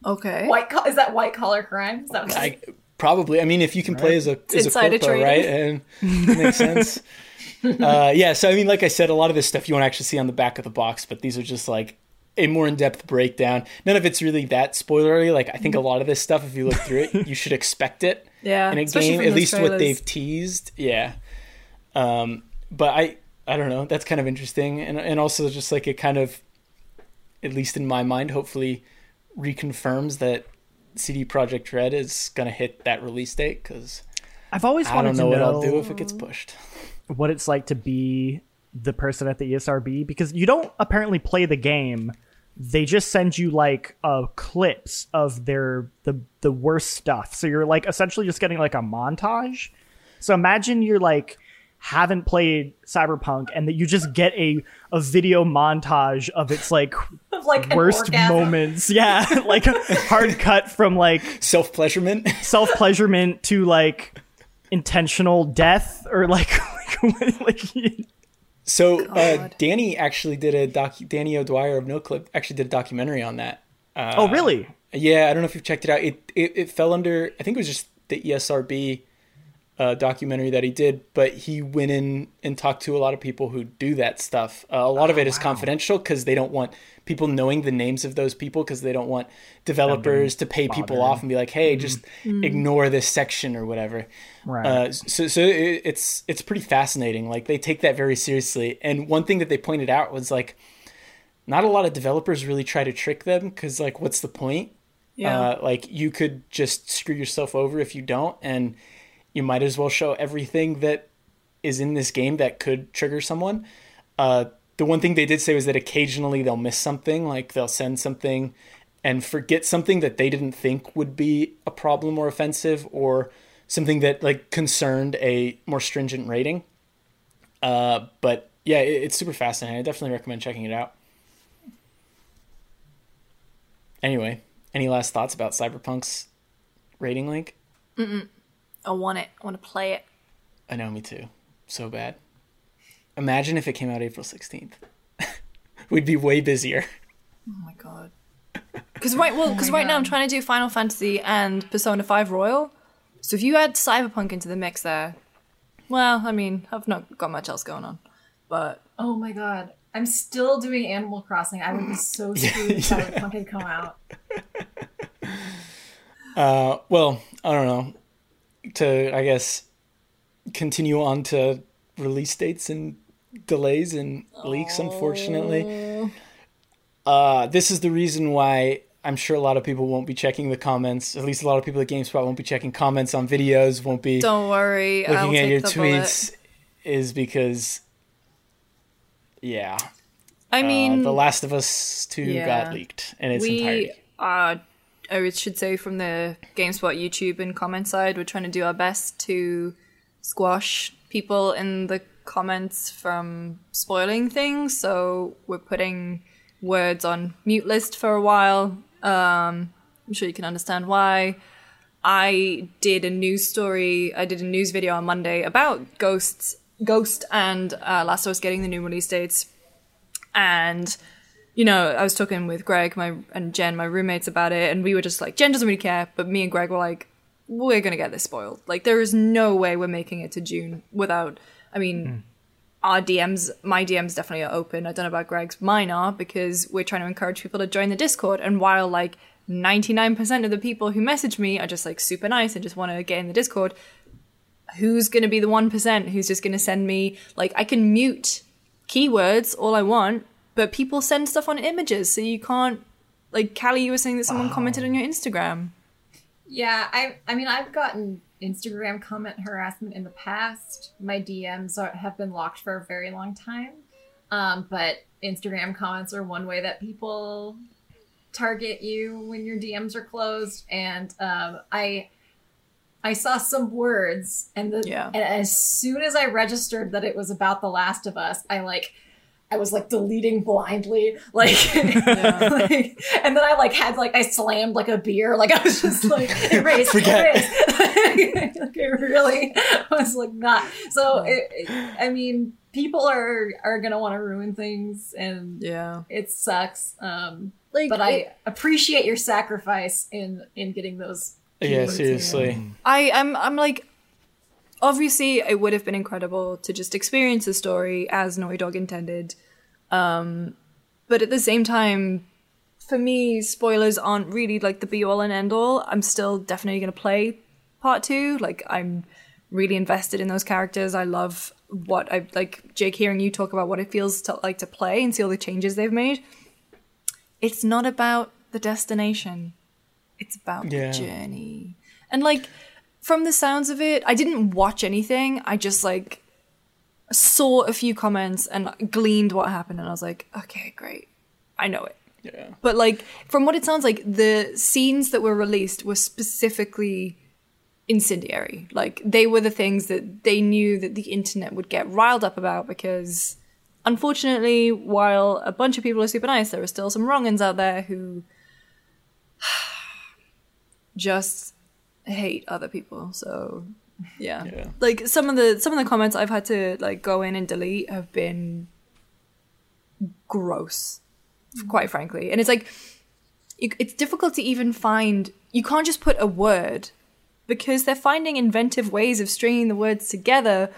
Okay. white co- is that white collar crime? Is that what I probably. I mean, if you can play as a as a insider corpo, right, and it makes sense. uh, yeah. So I mean, like I said, a lot of this stuff you won't actually see on the back of the box, but these are just like a more in depth breakdown. None of it's really that spoilery. Like I think a lot of this stuff, if you look through it, you should expect it Yeah. in a game. At those least what they've teased. Yeah. Um, but I I don't know. That's kind of interesting, and and also just like it kind of, at least in my mind, hopefully reconfirms that CD Projekt Red is gonna hit that release date because I've always I wanted don't know to what know I'll do if it gets pushed. what it's like to be the person at the ESRB because you don't apparently play the game. They just send you like uh, clips of their the the worst stuff. So you're like essentially just getting like a montage. So imagine you're like haven't played Cyberpunk and that you just get a a video montage of its like of like worst moments. Yeah, like hard cut from like Self pleasurement. self pleasurement to like intentional death or like like, like So uh, Danny actually did a doc. Danny O'Dwyer of Noclip actually did a documentary on that. Uh, oh really Yeah, I don't know if you've checked it out. It it, it fell under. I think it was just the ESRB uh, documentary that he did, but he went in and talked to a lot of people who do that stuff. Uh, a lot of it is confidential because they don't want people knowing the names of those people because they don't want developers to pay people bothered. off and be like, "Hey, just ignore this section or whatever." right Uh, so so it, it's it's pretty fascinating. Like they take that very seriously. And one thing that they pointed out was like, not a lot of developers really try to trick them because like, what's the point? Yeah. Uh, like you could just screw yourself over if you don't, and you might as well show everything that is in this game that could trigger someone. Uh, the one thing they did say was that occasionally they'll miss something, like they'll send something, and forget something that they didn't think would be a problem or offensive or something that like concerned a more stringent rating. Uh, but yeah, it, it's super fascinating. I definitely recommend checking it out. Anyway, any last thoughts about Cyberpunk's rating link? I want it. I want to play it. I know, me too. So bad. Imagine if it came out April 16th. We'd be way busier. Oh my god. Because right, well, because right now I'm trying to do Final Fantasy and Persona Five Royal. So if you add Cyberpunk into the mix there, well, I mean, I've not got much else going on, but Oh my god. I'm still doing Animal Crossing. I would be so screwed if Cyberpunk had come out. Uh, well, I don't know. To, I guess, continue on to release dates and delays and leaks, unfortunately. Uh, this is the reason why I'm sure a lot of people won't be checking the comments. At least a lot of people at GameSpot won't be checking comments on videos, won't be don't worry, I'll looking at your the bullet. tweets, is because, yeah, I mean, uh, The Last of Us 2 yeah. got leaked in its we entirety. are I should say from the GameSpot YouTube and comment side, we're trying to do our best to squash people in the comments from spoiling things. So we're putting words on mute list for a while. Um, I'm sure you can understand why. I did a news story. I did a news video on Monday about Ghosts, Ghost, and uh, Last of Us getting the new release dates, and you know, I was talking with Greg, my and Jen, my roommates, about it, and we were just like, Jen doesn't really care, but me and Greg were like, we're gonna get this spoiled. Like, there is no way we're making it to June without. I mean, hmm. our DMs, my DMs definitely are open. I don't know about Greg's, mine are because we're trying to encourage people to join the Discord. And while like 99% of the people who message me are just like super nice and just want to get in the Discord, who's going to be the 1% who's just going to send me like I can mute keywords all I want, but people send stuff on images, so you can't like Kallie, you were saying that someone commented on your Instagram. Yeah, I I mean I've gotten Instagram comment harassment in the past. My DMs are, have been locked for a very long time. Um, but Instagram comments are one way that people target you when your DMs are closed. And um, I I saw some words, and the Yeah. and as soon as I registered that it was about The Last of Us, I like. I was like deleting blindly, like, like- and then I like had like I slammed like a beer, like I was just like erase, Forget. erase. like it really was like not. So it, it- I mean, people are are gonna want to ruin things, and Yeah. it sucks. Um, Like but I appreciate your sacrifice in in getting those. Yeah, keywords in seriously. I I'm I'm like obviously it would have been incredible to just experience the story as Naughty Dog intended. Um but at the same time for me spoilers aren't really like the be all and end all. I'm still definitely going to play part 2. Like I'm really invested in those characters. I love what I like Jake hearing you talk about what it feels to like to play and see all the changes they've made. It's not about the destination. It's about Yeah. the journey. And like from the sounds of it, I didn't watch anything. I just like saw a few comments and gleaned what happened and I was like, okay, great. I know it. Yeah. But like from what it sounds like, the scenes that were released were specifically incendiary. Like they were the things that they knew that the internet would get riled up about because unfortunately, while a bunch of people are super nice, there are still some wrongins out there who just hate other people. So yeah. Yeah. Like some of the some of the comments I've had to like go in and delete have been gross, mm. quite frankly. And it's like it's difficult to even find. You can't just put a word because they're finding inventive ways of stringing the words together.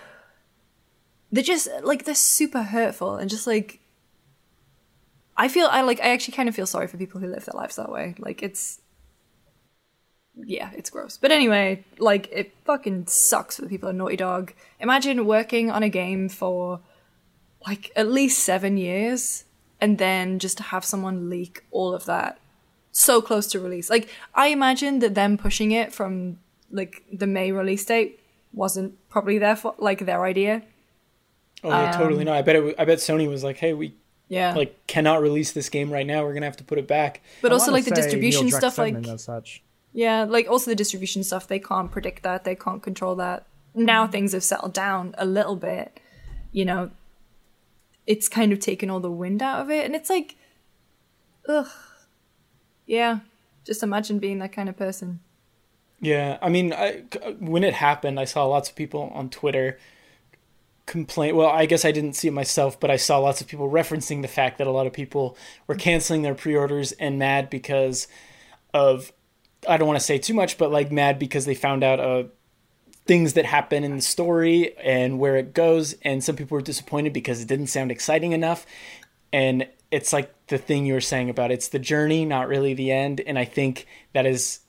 They're just like they're super hurtful and just like I feel I like I actually kind of feel sorry for people who live their lives that way. Like it's yeah, it's gross. But anyway, like it fucking sucks for the people at Naughty Dog. Imagine working on a game for like at least seven years and then just to have someone leak all of that so close to release. Like I imagine that them pushing it from like the May release date wasn't probably their fo- like their idea. Oh yeah, Um, totally. not. I bet it. Was, I bet Sony was like, "Hey, we Yeah. like cannot release this game right now. We're gonna have to put it back. but I also wanna like the distribution Neil stuff like Druckmann and such. Yeah, like also the distribution stuff, they can't predict that, they can't control that. Now things have settled down a little bit, you know, it's kind of taken all the wind out of it, and it's like, ugh. Yeah, just imagine being that kind of person. Yeah, I mean, I, when it happened, I saw lots of people on Twitter complain. Well, I guess I didn't see it myself, but I saw lots of people referencing the fact that a lot of people were canceling their pre-orders and mad because of I don't want to say too much, but like mad because they found out uh things that happen in the story and where it goes, and some people were disappointed because it didn't sound exciting enough. And it's like the thing you were saying about it's the journey, not really the end. And I think that is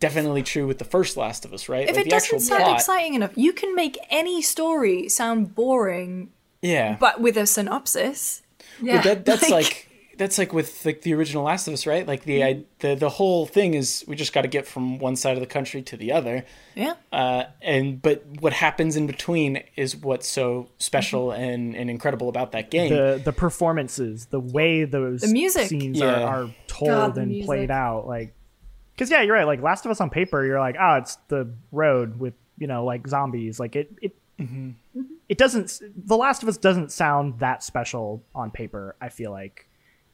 definitely true with the first Last of Us, right? If like it doesn't sound plot. exciting enough, you can make any story sound boring, yeah, but with a synopsis. Yeah. But that, that's Like- like, that's like with like the original Last of Us, right? Like the I, the the whole thing is we just got to get from one side of the country to the other, Yeah. uh, and but what happens in between is what's so special and, and incredible about that game. the the performances, the way those The music. scenes Yeah. are, are told God, and music. played out, like because yeah, you're right. Like Last of Us on paper, you're like, oh, it's the road with you know like zombies. Like it it Mm-hmm. it doesn't. The Last of Us doesn't sound that special on paper. I feel like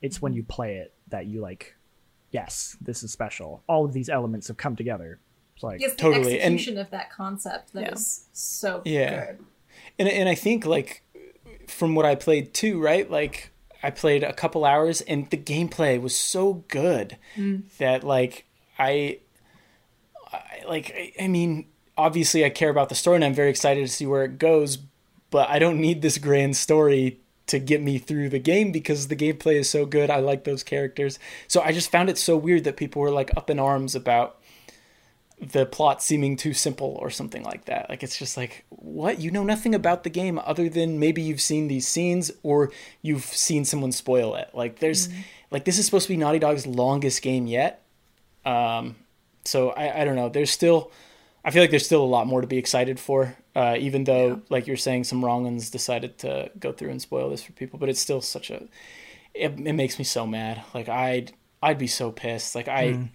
it's when you play it that you like, yes, this is special. All of these elements have come together. It's like Yes, the Totally, and- execution of that concept that is Yeah. so Yeah. good. and and I think like from what I played too, right? Like I played a couple hours and the gameplay was so good mm. that like I, I like I, I mean obviously I care about the story and I'm very excited to see where it goes, but I don't need this grand story to get me through the game because the gameplay is so good. I like those characters. So I just found it so weird that people were like up in arms about the plot seeming too simple or something like that. Like it's just like, what? You know nothing about the game other than maybe you've seen these scenes or you've seen someone spoil it. Like there's like this is supposed to be Naughty Dog's longest game yet. Um so I, I don't know. There's still I feel like there's still a lot more to be excited for. Uh, even though, like you're saying, some wrong ones decided to go through and spoil this for people, but it's still such a. It, it makes me so mad. Like I'd I'd be so pissed. Like I,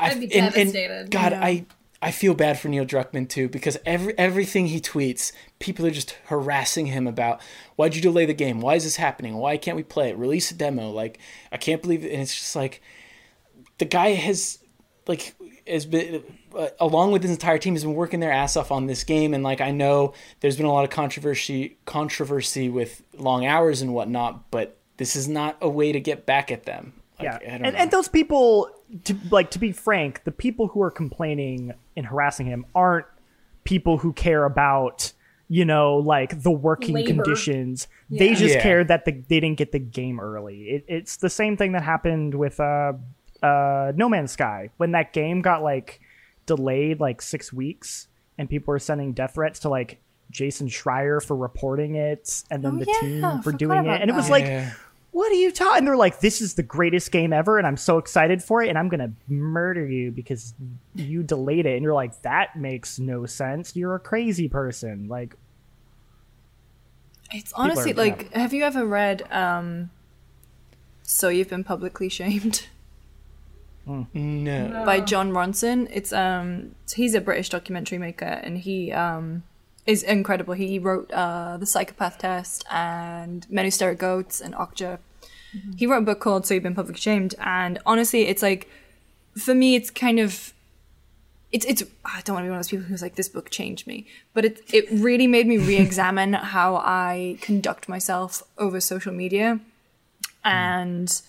I I'd be and- and devastated, God, yeah. I I feel bad for Neil Druckmann too because every everything he tweets, people are just harassing him about why'd you delay the game? Why is this happening? Why can't we play it? Release a demo. Like I can't believe it. And it's just like the guy has like has been uh, along with his entire team has been working their ass off on this game and like I know there's been a lot of controversy controversy with long hours and whatnot, but this is not a way to get back at them. Like, yeah, I don't and, know. and those people, to like to be frank, the people who are complaining and harassing him aren't people who care about you know like the working Labor. conditions. They just Yeah. care that the, they didn't get the game early. It, it's the same thing that happened with uh, uh, No Man's Sky when that game got like delayed like six weeks, and people were sending death threats to like Jason Schreier for reporting it, and then Oh, the yeah, team for doing it, about and it was that. like Yeah. what are you talking? And they're like, this is the greatest game ever, and I'm so excited for it, and I'm gonna murder you because you delayed it. And you're like, that makes no sense. You're a crazy person. Like, It's honestly are- like, have you ever read um So You've Been Publicly Shamed no. by Jon Ronson? It's um he's a British documentary maker and he um is incredible. He wrote uh The Psychopath Test and Men Who Stare at Goats and Okja. He wrote a book called So You've Been Publicly Shamed and honestly it's like for me it's kind of it's it's I don't want to be one of those people who's like this book changed me, but it it really made me re-examine how I conduct myself over social media, and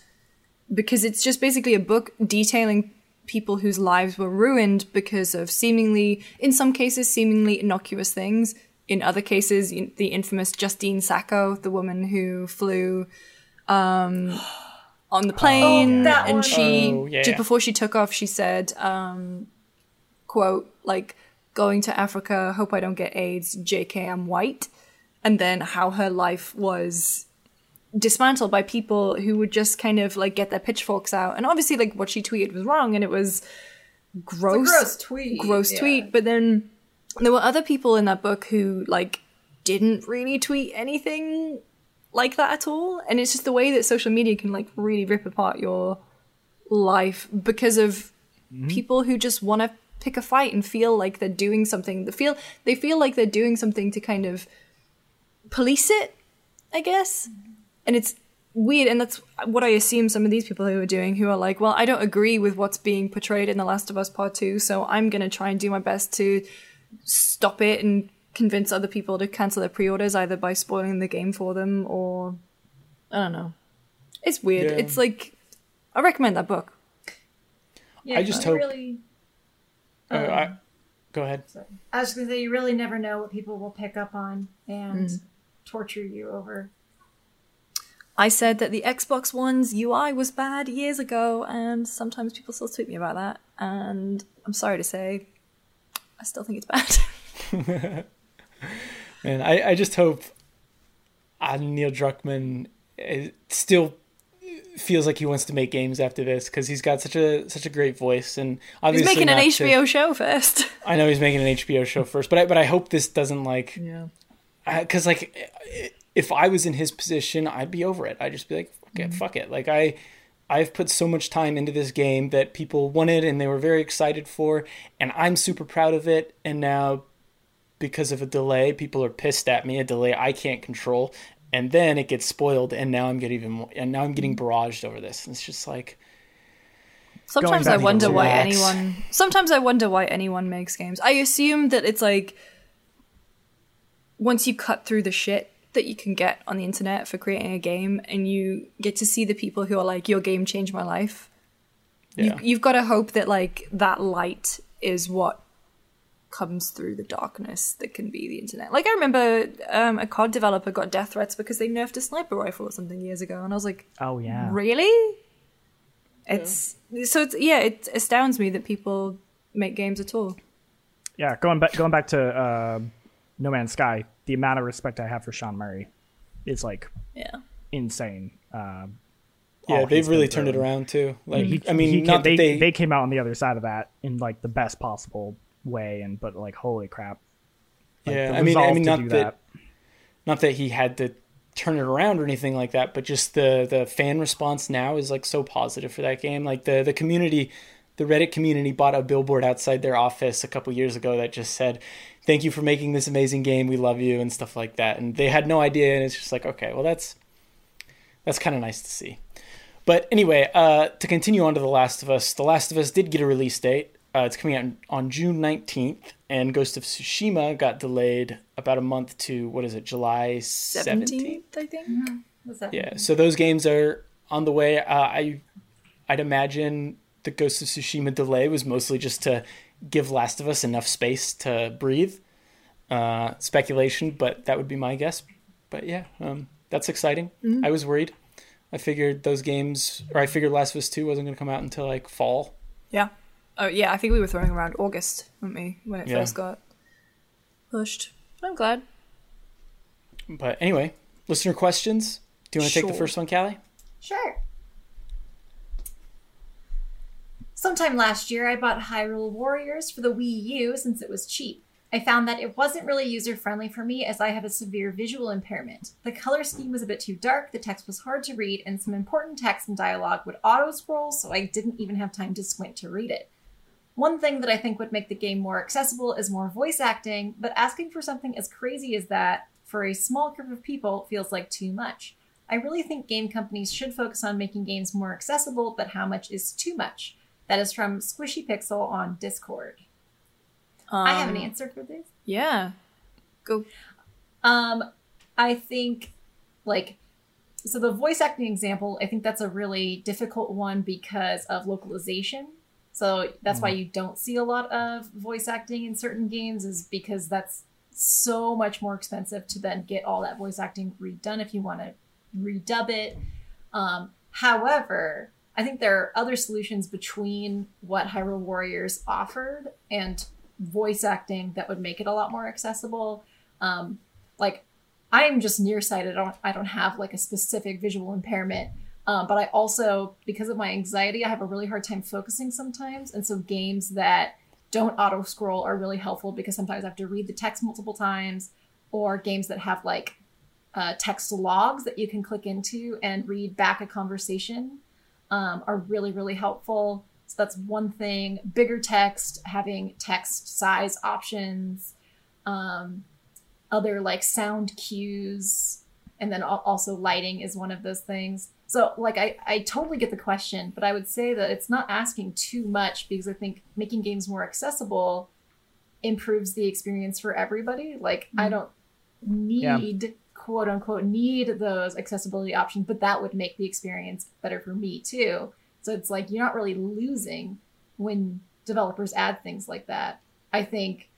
because it's just basically a book detailing people whose lives were ruined because of seemingly, in some cases, seemingly innocuous things. In other cases, the infamous Justine Sacco, the woman who flew um, on the plane, that and one. she Oh, yeah. just before she took off, she said, um, "quote like going to Africa, hope I don't get AIDS. J.K. I'm white," and then how her life was dismantled by people who would just kind of like get their pitchforks out. And obviously, like what she tweeted was wrong, and it was gross, gross tweet, gross yeah. tweet. But then there were other people in that book who like didn't really tweet anything like that at all. And it's just the way that social media can like really rip apart your life because of mm-hmm. people who just want to pick a fight and feel like they're doing something. They feel they feel like they're doing something to kind of police it, I guess. Mm-hmm. And it's weird and that's what I assume some of these people who are doing who are like, well, I don't agree with what's being portrayed in The Last of Us Part 2, so I'm going to try and do my best to stop it and convince other people to cancel their pre-orders either by spoiling the game for them or I don't know. It's weird. Yeah. It's like I recommend that book. Yeah, I just hope- Really, Uh, I, go ahead. sorry. I was just gonna say you really never know what people will pick up on and torture you over. I said that the Xbox One's UI was bad years ago, and sometimes people still tweet me about that. And I'm sorry to say, I still think it's bad. And I, I just hope uh, Neil Druckmann uh, still feels like he wants to make games after this because he's got such a such a great voice and He's making an not to- HBO show first. I know he's making an HBO show first, but I but I hope this doesn't like Yeah. because like if I was in his position, I'd be over it. I'd just be like, fuck it, fuck it. Like I, I've put so much time into this game that people wanted and they were very excited for, and I'm super proud of it. And now, because of a delay, people are pissed at me. A delay I can't control, and then it gets spoiled, and now I'm getting even more, and now I'm getting barraged over this. It's just like, Sometimes I wonder why relax. anyone. Sometimes I wonder why anyone makes games. I assume that it's like once you cut through the shit that you can get on the internet for creating a game, and you get to see the people who are like, "Your game changed my life." yeah, You, you've got to hope that like that light is what comes through the darkness that can be the internet. Like I remember um, a COD developer got death threats because they nerfed a sniper rifle or something years ago, and I was like, Oh yeah. Really? It's so it's yeah, it astounds me that people make games at all. Yeah, going back going back to uh, No Man's Sky, the amount of respect I have for Sean Murray is like Yeah. insane. Um, yeah, they've really turned it around too. Like, He- I mean, he not they, they, they came out on the other side of that in like the best possible way, and but like holy crap. Like, yeah, I mean, I mean, not do that, not that he had to turn it around or anything like that, but just the the fan response now is like so positive for that game. Like the the community, the Reddit community bought a billboard outside their office a couple years ago that just said, "Thank you for making this amazing game. We love you" and stuff like that. And they had no idea, and it's just like, okay, well that's that's kind of nice to see. But anyway, uh, to continue on to The Last of Us, The Last of Us did get a release date. Uh, it's coming out on June 19th, and Ghost of Tsushima got delayed about a month to, what is it, July 17th? Seventeenth, I think. What's that? Yeah, so those games are on the way. Uh, I, I'd imagine the Ghost of Tsushima delay was mostly just to give Last of Us enough space to breathe. Uh, speculation, but that would be my guess. But yeah, um, that's exciting. I was worried. I figured those games, or I figured Last of Us 2 wasn't going to come out until like fall. Yeah. Oh yeah, I think we were throwing around August, weren't we, when it Yeah. first got pushed. I'm glad. But anyway, listener questions. Do you want to take the first one, Kallie? Sure. Sometime last year, I bought Hyrule Warriors for the Wii U since it was cheap. I found that it wasn't really user friendly for me as I have a severe visual impairment. The color scheme was a bit too dark, the text was hard to read, and some important text and dialogue would auto scroll, so I didn't even have time to squint to read it. One thing that I think would make the game more accessible is more voice acting, but asking for something as crazy as that for a small group of people feels like too much. I really think game companies should focus on making games more accessible, but how much is too much? That is from Squishy Pixel on Discord. I have an Um, answer for this. Yeah. Go. Um, I think, like, so the voice acting example, I think that's a really difficult one because of localization. So that's why you don't see a lot of voice acting in certain games, is because that's so much more expensive to then get all that voice acting redone if you want to redub it. Um, however, I think there are other solutions between what Hyrule Warriors offered and voice acting that would make it a lot more accessible. Um, like I'm just nearsighted. I don't, I don't have like a specific visual impairment. Um, but I also, because of my anxiety, I have a really hard time focusing sometimes. And so games that don't auto scroll are really helpful because sometimes I have to read the text multiple times, or games that have like uh, text logs that you can click into and read back a conversation um, are really, really helpful. So that's one thing. Bigger text, having text size options, um, other like sound cues, and then also lighting is one of those things. So, like, I, I totally get the question, but I would say that it's not asking too much because I think making games more accessible improves the experience for everybody. Like, I don't need, quote unquote, need those accessibility options, but that would make the experience better for me too. So, it's like you're not really losing when developers add things like that. I think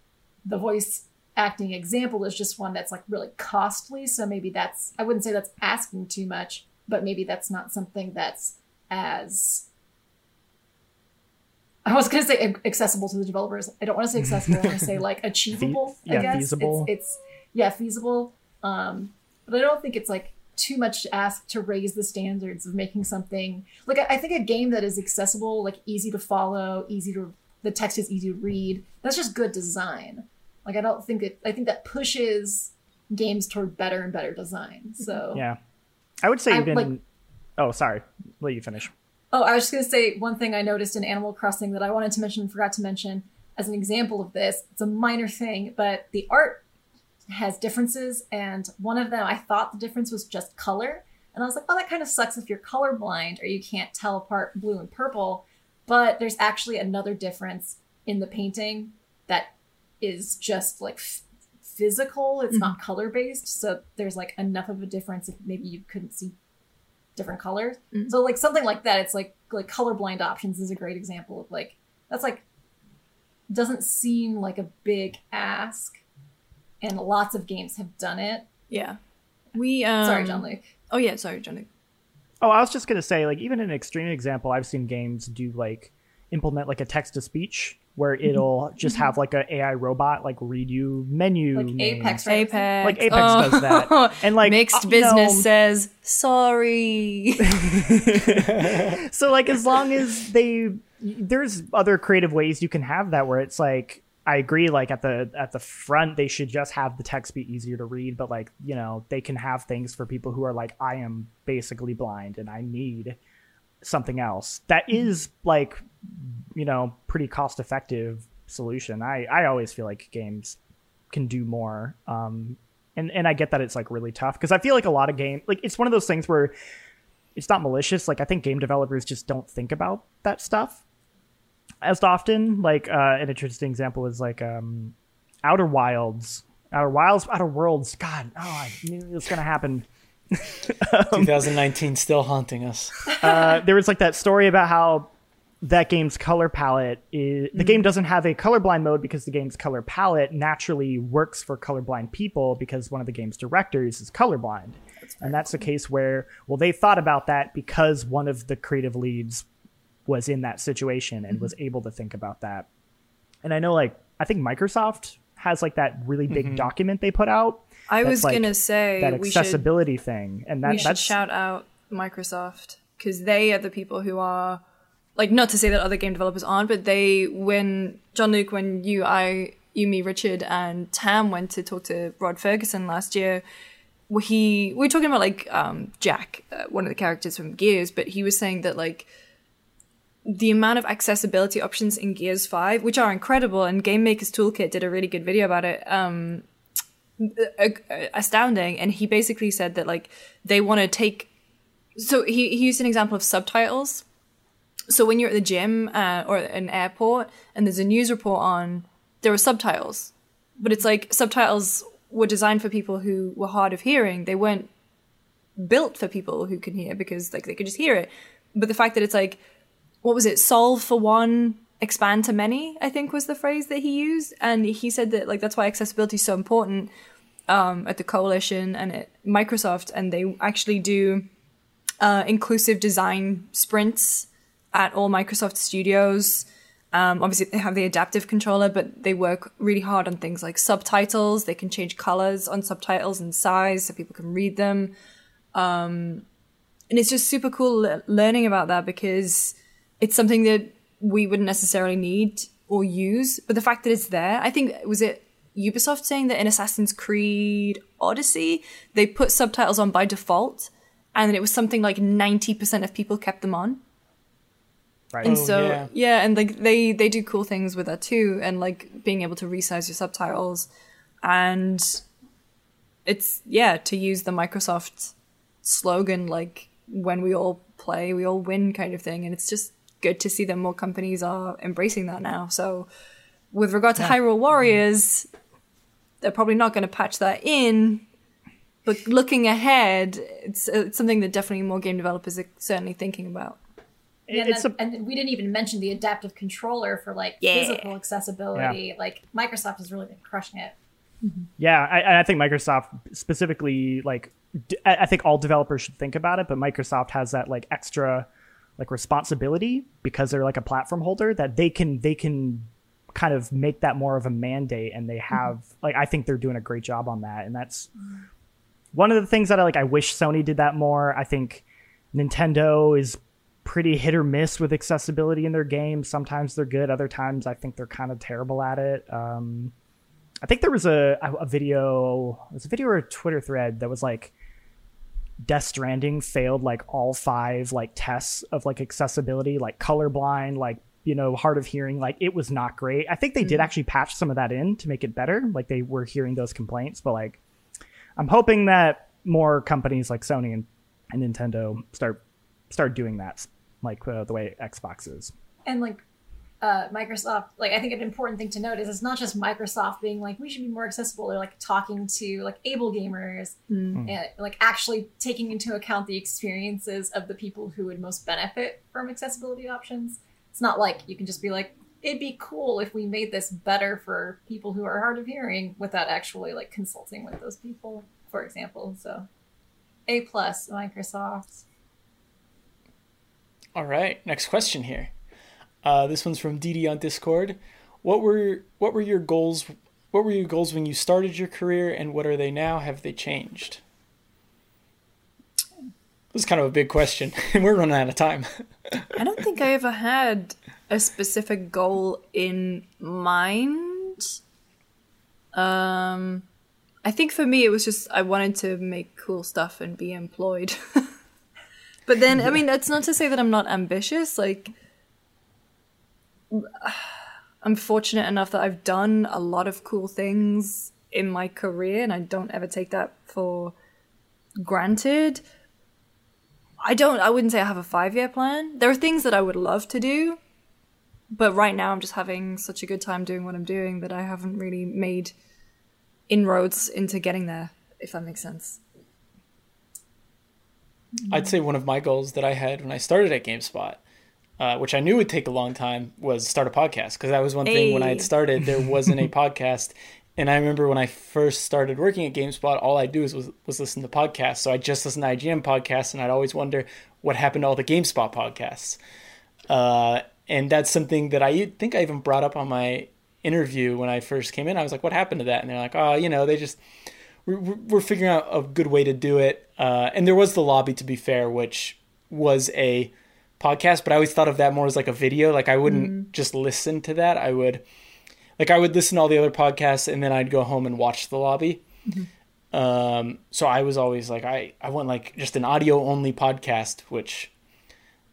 the voice acting example is just one that's like really costly. So maybe that's, I wouldn't say that's asking too much, but maybe that's not something that's as I was gonna say accessible to the developers. I don't want to say accessible. I want to say like achievable. yeah, I guess feasible. It's, it's yeah feasible. Um, but I don't think it's like too much to ask to raise the standards of making something like I, I think a game that is accessible, like easy to follow, easy to the text is easy to read. That's just good design. Like I don't think it. I think that pushes games toward better and better design. So mm-hmm. Yeah. I would say I- even. like- oh, sorry. Let you finish. Oh, I was just going to say one thing I noticed in Animal Crossing that I wanted to mention and forgot to mention as an example of this. It's a minor thing, but the art has differences, and one of them I thought the difference was just color. And I was like, oh, that kind of sucks if you're colorblind or you can't tell apart blue and purple. But there's actually another difference in the painting that is just like f- physical. It's not mm-hmm. color based. So there's like enough of a difference if maybe you couldn't see different colors. Mm-hmm. So like something like that, it's like like colorblind options is a great example of like that's like doesn't seem like a big ask, and lots of games have done it. Yeah. We um, Sorry, John Luke. Oh yeah, sorry, Jean-Luc. Oh, I was just gonna say, like, even an extreme example, I've seen games do like implement like a text to speech where Mm-hmm. it'll just have like a AI robot like read you menu Like names. Apex, right? Apex. Like Apex Oh. does that, and like Mixed uh, business know, says sorry. so like as long as they there's other creative ways you can have that where it's like I agree like at the at the front they should just have the text be easier to read but like you know they can have things for people who are like I am basically blind and I need something else. That is like you know pretty cost effective solution. I I always feel like games can do more um and and I get that it's like really tough because I feel like a lot of game like it's one of those things where it's not malicious. Like I think game developers just don't think about that stuff as often. Like uh, an interesting example is like um, Outer Wilds, Outer Wilds, Outer Worlds. God, oh, I knew it was gonna happen. 2019 still haunting us. Uh, there was like that story about how that game's color palette is the game doesn't have a colorblind mode because the game's color palette naturally works for colorblind people because one of the game's directors is colorblind. and that's a case where well they thought about that because one of the creative leads was in that situation and was able to think about that. And I know like I think Microsoft has like that really big document they put out I was like gonna say that we should accessibility thing and that we should that's shout out Microsoft because they are the people who are like not to say that other game developers aren't, but they when Jean-Luc, when you, I, you, me, Richard, and Tam went to talk to Rod Fergusson last year, he we were talking about like um, Jack, uh, one of the characters from Gears, but he was saying that like the amount of accessibility options in Gears Five, which are incredible, and Game Maker's Toolkit did a really good video about it. Um, astounding. And he basically said that like they want to take so he, he used an example of subtitles. So when you're at the gym uh, or an airport and there's a news report on there are subtitles. But it's like subtitles were designed for people who were hard of hearing. They weren't built for people who can hear because like they could just hear it. But the fact that it's like what was it? Solve for one expand to many i think was the phrase that he used. And he said that like that's why accessibility is so important um, at the coalition and at microsoft. And they actually do uh, inclusive design sprints at all microsoft studios. Um, obviously they have the adaptive controller but they work really hard on things like subtitles. They can change colors on subtitles and size so people can read them. And it's just super cool learning about that because it's something that we wouldn't necessarily need or use but the fact that it's there i think was it Ubisoft saying that in Assassin's Creed Odyssey, they put subtitles on by default, and it was something like 90% of people kept them on. Right. And Oh, so yeah. yeah. and like they they do cool things with that too, and like being able to resize your subtitles, and it's yeah to use the Microsoft slogan like when we all play we all win kind of thing, and it's just good to see that more companies are embracing that now. So with regard to Hyrule mm-hmm. Warriors, they're probably not going to patch that in. But looking ahead, it's, it's something that definitely more game developers are certainly thinking about. Yeah, it's and, a and we didn't even mention the adaptive controller for like Yeah. physical accessibility. Like Microsoft has really been crushing it. Mm-hmm. Yeah, I, I think Microsoft specifically, like, d- I I think all developers should think about it, but Microsoft has that like extra, like, responsibility because they're like a platform holder that they can they can kind of make that more of a mandate, and they have like I think they're doing a great job on that, and that's one of the things that I like. I wish Sony did that more. I think Nintendo is pretty hit or miss with accessibility in their games. Sometimes they're good, other times I think they're kind of terrible at it. Um, I think there was a a video, it was a video or a Twitter thread that was like Death Stranding failed like all five like tests of like accessibility, like colorblind, like you know hard of hearing. Like it was not great. I think they did actually patch some of that in to make it better. Like they were hearing those complaints, but like I'm hoping that more companies like Sony and, and Nintendo start start doing that, like uh, the way Xbox is. And like uh, Microsoft, like I think an important thing to note is it's not just Microsoft being like we should be more accessible. They're like talking to like AbleGamers and like actually taking into account the experiences of the people who would most benefit from accessibility options. It's not like you can just be like it'd be cool if we made this better for people who are hard of hearing without actually like consulting with those people, for example. So, a plus Microsoft. All right, next question here. Uh, this one's from DD on Discord. What were what were your goals? What were your goals when you started your career, and what are they now? Have they changed? This is kind of a big question, and we're running out of time. I don't think I ever had a specific goal in mind. Um, I think for me it was just I wanted to make cool stuff and be employed. but then, I mean, that's not to say that I'm not ambitious. Like, I'm fortunate enough that I've done a lot of cool things in my career, and I don't ever take that for granted. I don't. I wouldn't say I have a five year plan. There are things that I would love to do, but right now I'm just having such a good time doing what I'm doing that I haven't really made inroads into getting there. If that makes sense. I'd say one of my goals that I had when I started at GameSpot, uh, which I knew would take a long time, was start a podcast. Because that was one thing when I had started, there wasn't a podcast. And I remember when I first started working at GameSpot, all I do is was was listen to podcasts. So I just listened to IGN podcasts, and I'd always wonder what happened to all the GameSpot podcasts. Uh, and that's something that I think I even brought up on my interview when I first came in. I was like, "What happened to that?" And they're like, "Oh, you know, they just we're, we're figuring out a good way to do it. Uh, and there was the lobby, to be fair, which was a podcast, but I always thought of that more as like a video. Like I wouldn't just listen to that. I would, like, I would listen to all the other podcasts, and then I'd go home and watch the lobby. Um, so I was always like, I I want like just an audio only podcast, which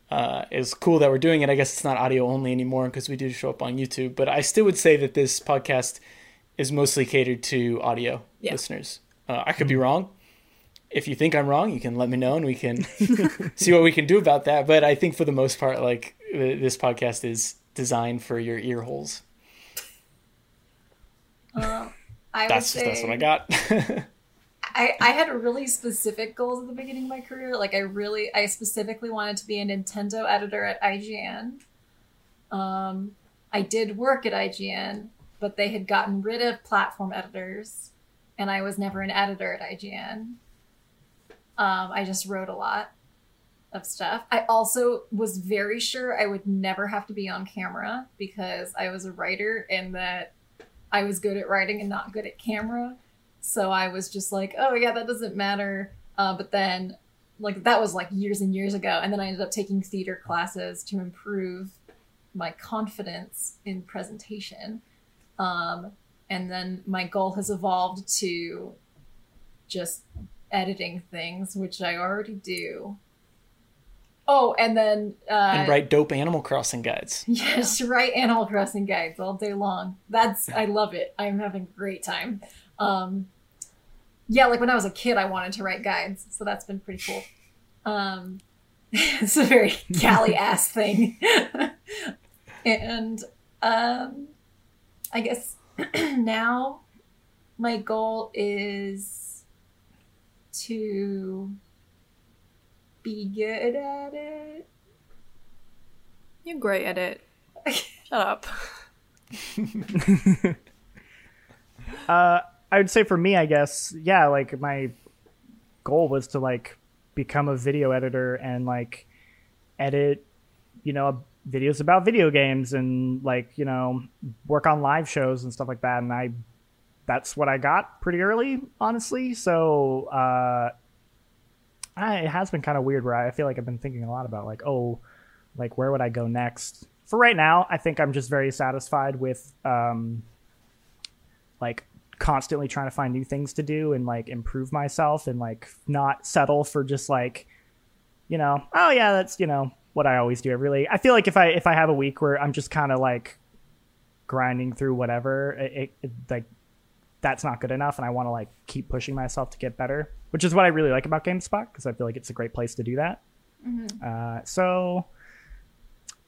uh, is cool that we're doing it. I guess it's not audio only anymore because we do show up on YouTube. But I still would say that this podcast is mostly catered to audio Yeah. listeners. Uh, I could be wrong. If you think I'm wrong, you can let me know and we can see what we can do about that. But I think for the most part, like this podcast is designed for your ear holes. Uh, I That's say that's what I got. I, I had really specific goals at the beginning of my career. Like I really, I specifically wanted to be a Nintendo editor at IGN. Um, I did work at IGN, but they had gotten rid of platform editors, and I was never an editor at IGN. Um, I just wrote a lot of stuff. I also was very sure I would never have to be on camera because I was a writer and that I was good at writing and not good at camera. So I was just like, oh yeah, that doesn't matter. Uh, but then, like that was like years and years ago, and then I ended up taking theater classes to improve my confidence in presentation. Um, and then my goal has evolved to just editing things, which I already do. Oh, and then uh, and write dope Animal Crossing guides. Yes, write Animal Crossing guides all day long. That's I love it. I'm having a great time. Um, yeah, like when I was a kid, I wanted to write guides, so that's been pretty cool. Um, it's a very Kallie ass thing, and um, I guess now my goal is to be good at it. You're great at it. Shut up. Uh, I would say for me, I guess, yeah, like my goal was to like become a video editor and like edit, you know, videos about video games and like, you know, work on live shows and stuff like that. And I, that's what I got pretty early, honestly. So, uh, I, it has been kind of weird where I feel like I've been thinking a lot about like, oh, like where would I go next? For right now, I think I'm just very satisfied with, um, like constantly trying to find new things to do and like improve myself and like not settle for just like you know oh yeah that's you know what i always do I really i feel like if i if i have a week where i'm just kind of like grinding through whatever it, it, it like that's not good enough and i want to like keep pushing myself to get better which is what i really like about gamespot because i feel like it's a great place to do that uh, so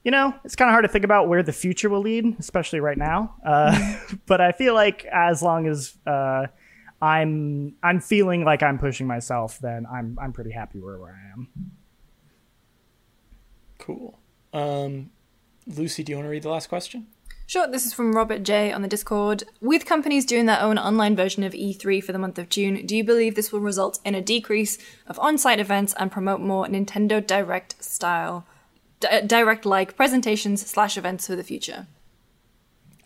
you know, it's kind of hard to think about where the future will lead, especially right now. Uh, but I feel like as long as uh, I'm I'm feeling like I'm pushing myself, then I'm I'm pretty happy where, where I am. Cool. Um, Lucy, do you want to read the last question? Sure, this is from Robert J on the Discord. With companies doing their own online version of E3 for the month of June, do you believe this will result in a decrease of on site events and promote more Nintendo Direct style, di- uh, direct like presentations slash events for the future?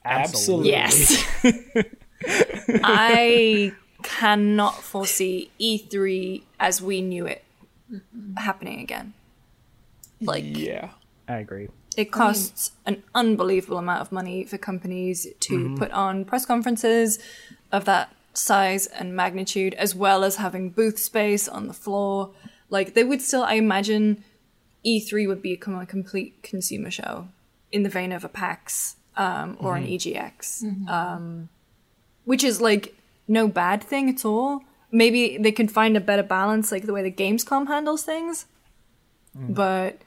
Absolutely. Yes. I cannot foresee E3 as we knew it happening again. Like, Yeah. I agree. It costs an unbelievable amount of money for companies to put on press conferences of that size and magnitude, as well as having booth space on the floor. Like, they would still, I imagine, E3 would become a complete consumer show in the vein of a PAX um, or an EGX, um, which is like no bad thing at all. Maybe they can find a better balance, like the way the Gamescom handles things. But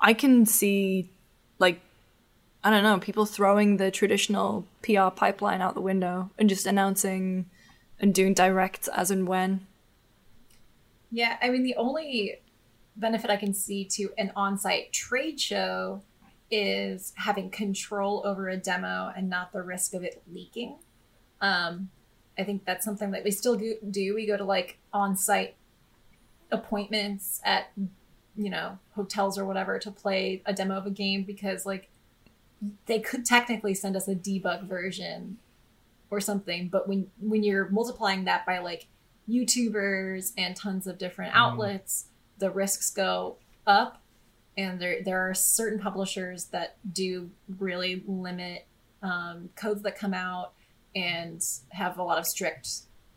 I can see, like, I don't know, people throwing the traditional PR pipeline out the window and just announcing and doing directs as and when. Yeah, I mean, the only benefit I can see to an on site trade show is having control over a demo and not the risk of it leaking. Um, I think that's something that we still do. We go to like on site appointments at, you know, hotels or whatever to play a demo of a game because, like, they could technically send us a debug version or something but when when you're multiplying that by like youtubers and tons of different outlets the risks go up and there there are certain publishers that do really limit um, codes that come out and have a lot of strict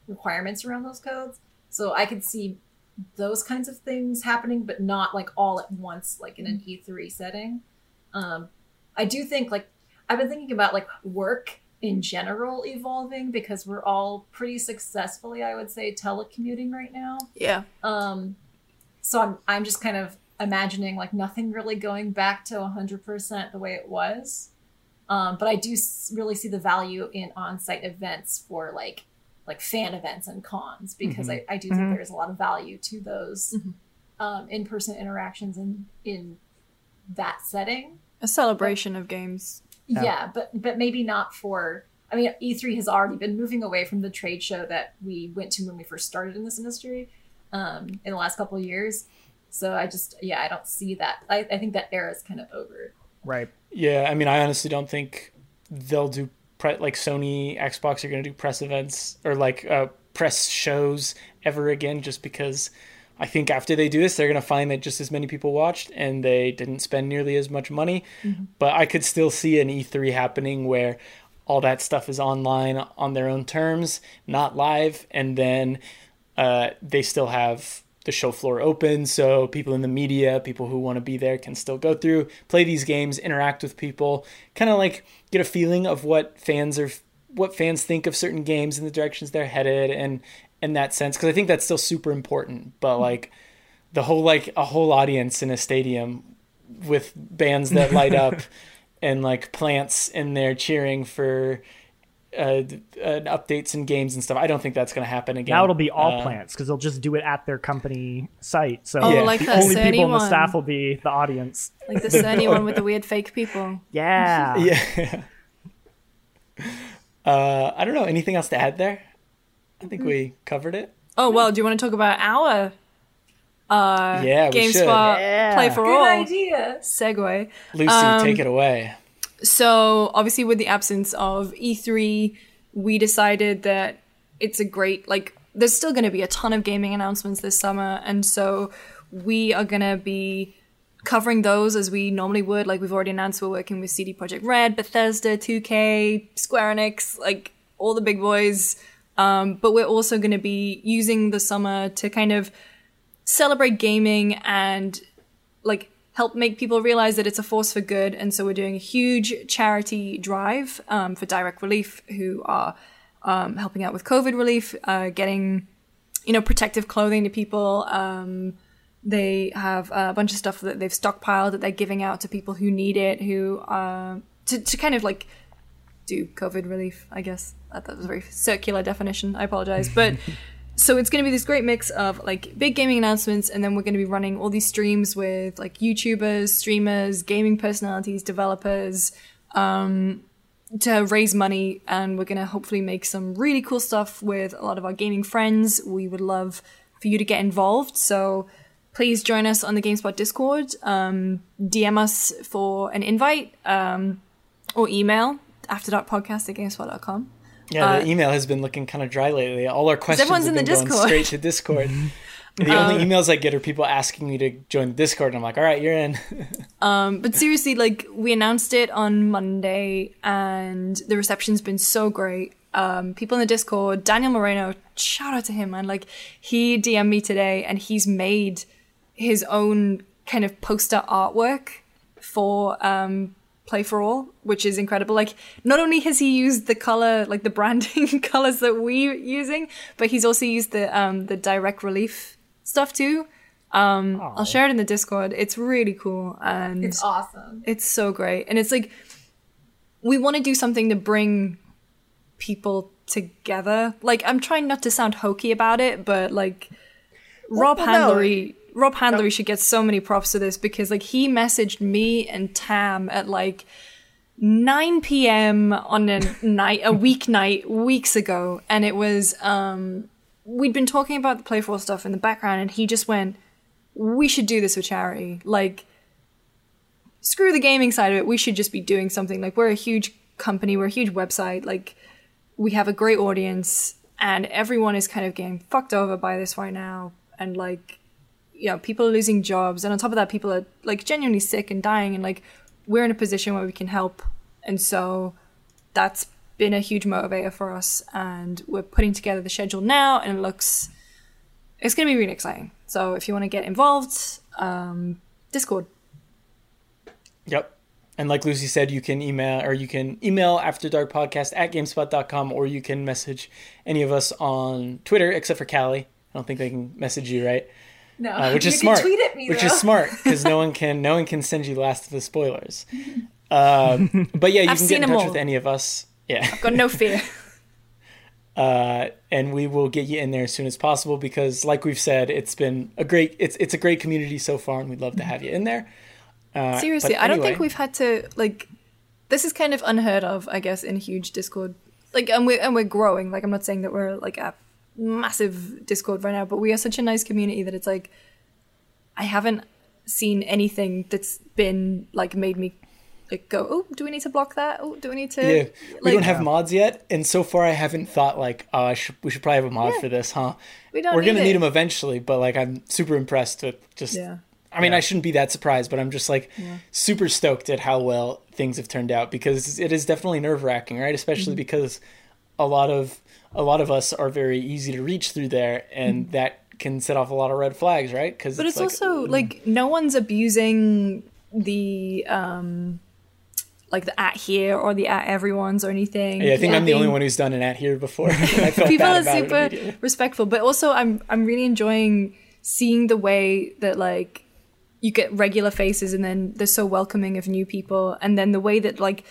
requirements around those codes. So i could see those kinds of things happening but not like all at once like in an e3 setting um, i do think like i've been thinking about like work in general evolving because we're all pretty successfully i would say telecommuting right now Yeah. um, so I'm I'm just kind of imagining like nothing really going back to 100% the way it was. Um, but I do really see the value in on-site events for like like fan events and cons because I, I do think there's a lot of value to those um, in-person interactions in in that setting. A celebration of games. Yeah. Yeah, but but maybe not for. I mean, E3 has already been moving away from the trade show that we went to when we first started in this industry um, in the last couple of years. So I just, yeah, I don't see that. I, I think that era is kind of over. Right. Yeah, I mean, I honestly don't think they'll do pre- like Sony, Xbox are going to do press events or like uh, press shows ever again, just because I think after they do this, they're going to find that just as many people watched and they didn't spend nearly as much money. But I could still see an E3 happening where all that stuff is online on their own terms, not live, and then uh, they still have the show floor open so people in the media people who want to be there can still go through play these games interact with people kind of like get a feeling of what fans are what fans think of certain games and the directions they're headed and in that sense because i think that's still super important but hmm. like the whole like a whole audience in a stadium with bands that light up and like plants in there cheering for uh, uh, updates and games and stuff. I don't think that's going to happen again. Now it'll be all Uh, plants because they'll just do it at their company site. So Oh, Yeah. like the that only Cerny people in the staff will be the audience. Like the Cerny one with the weird fake people. Yeah. Yeah. uh, I don't know. Anything else to add there? I think we covered it. Oh well, do you want to talk about our uh Yeah, we. GameSpot Yeah. Play for Good All idea. segue? Lucy, Um, take it away. So obviously, with the absence of E3, we decided that it's a great like. There's still going to be a ton of gaming announcements this summer, and so we are going to be covering those as we normally would. Like we've already announced, we're working with CD Projekt Red, Bethesda, 2K, Square Enix, like all the big boys. Um, but we're also going to be using the summer to kind of celebrate gaming and like help make people realize that it's a force for good. And so we're doing a huge charity drive um, for Direct Relief, who are um, helping out with COVID relief, uh, getting you know protective clothing to people. Um, they have a bunch of stuff that they've stockpiled that they're giving out to people who need it, who uh, to to kind of like do COVID relief. I guess that, that was a very circular definition. I apologize, but so it's going to be this great mix of like big gaming announcements and then we're going to be running all these streams with like youtubers streamers gaming personalities developers um, to raise money. And we're going to hopefully make some really cool stuff with a lot of our gaming friends. We would love for you to get involved. So please join us on the gamespot discord. Um, dm us for an invite um, or email afterdarkpodcast at gamespot.com Yeah, the uh, email has been looking kind of dry lately. All our questions everyone's have in been the going Discord. straight to Discord. the only emails I get are people asking me to join the Discord, and I'm like, all right, you're in. But seriously, like we announced it on Monday, and the reception's been so great. Um, people in the Discord, Daniel Moreno, shout out to him, man. Like he DM'd me today, and he's made his own kind of poster artwork for um, Play for All, which is incredible. Like not only has he used the color, like the branding colors that we're using, but he's also used the um, the direct relief stuff too. Um, I'll share it in the Discord. It's really cool, and It's awesome. it's so great. And it's like we want to do something to bring people together. Like I'm trying not to sound hokey about it, but like Rob well, no. Handlery Rob Handlery should get so many props to this because like he messaged me and Tam at like 9 p.m. on a night a weeknight weeks ago and it was um we'd been talking about the playful stuff in the background and he just went we should do this for charity like screw the gaming side of it. We should just be doing something. Like we're a huge company, we're a huge website. Like we have a great audience, and everyone is kind of getting fucked over by this right now. And like, you know, people are losing jobs, and on top of that, people are like genuinely sick and dying. And like, we're in a position where we can help, and so that's been a huge motivator for us. And we're putting together the schedule now, and it looks it's going to be really exciting. So if you want to get involved, um, Discord. Yep. And like Lucy said, you can email or you can email after dark podcast at gamespot.com or you can message any of us on Twitter, except for Kallie. I don't think they can message you, right? No, Uh, which you is can smart. tweet at me which though. is smart because no one can no one can send you Last of the spoilers. Um, but yeah, you I've can get in touch all. with any of us. Yeah. I've got no fear. uh, and we will get you in there as soon as possible because, like we've said, it's been a great it's it's a great community so far, and we'd love to have you in there. Uh, Seriously, but I don't think we've had to like. This is kind of unheard of, I guess, in huge Discord. Like, and we're and we're growing. Like, I'm not saying that we're like a massive Discord right now, but we are such a nice community that it's like, I haven't seen anything that's been like made me like go, oh, do we need to block that? Oh, do we need to? Yeah, we like, don't have mods yet, and so far I haven't thought like, oh, I should, we should probably have a mod Yeah. for this, huh? We don't We're gonna need need them eventually, but like I'm super impressed with just Yeah. I mean, I shouldn't be that surprised, but I'm just like super stoked at how well things have turned out because it is definitely nerve wracking, right? Especially Mm-hmm. because a lot of a lot of us are very easy to reach through there, and that can set off a lot of red flags, right? Because Mm-hmm. But it's, also like no one's abusing the um like the at here or the at everyone's or anything. yeah, I think I'm the only one who's done an at here before. People are super respectful but also i'm i'm really enjoying seeing the way that like you get regular faces and then they're so welcoming of new people and then the way that like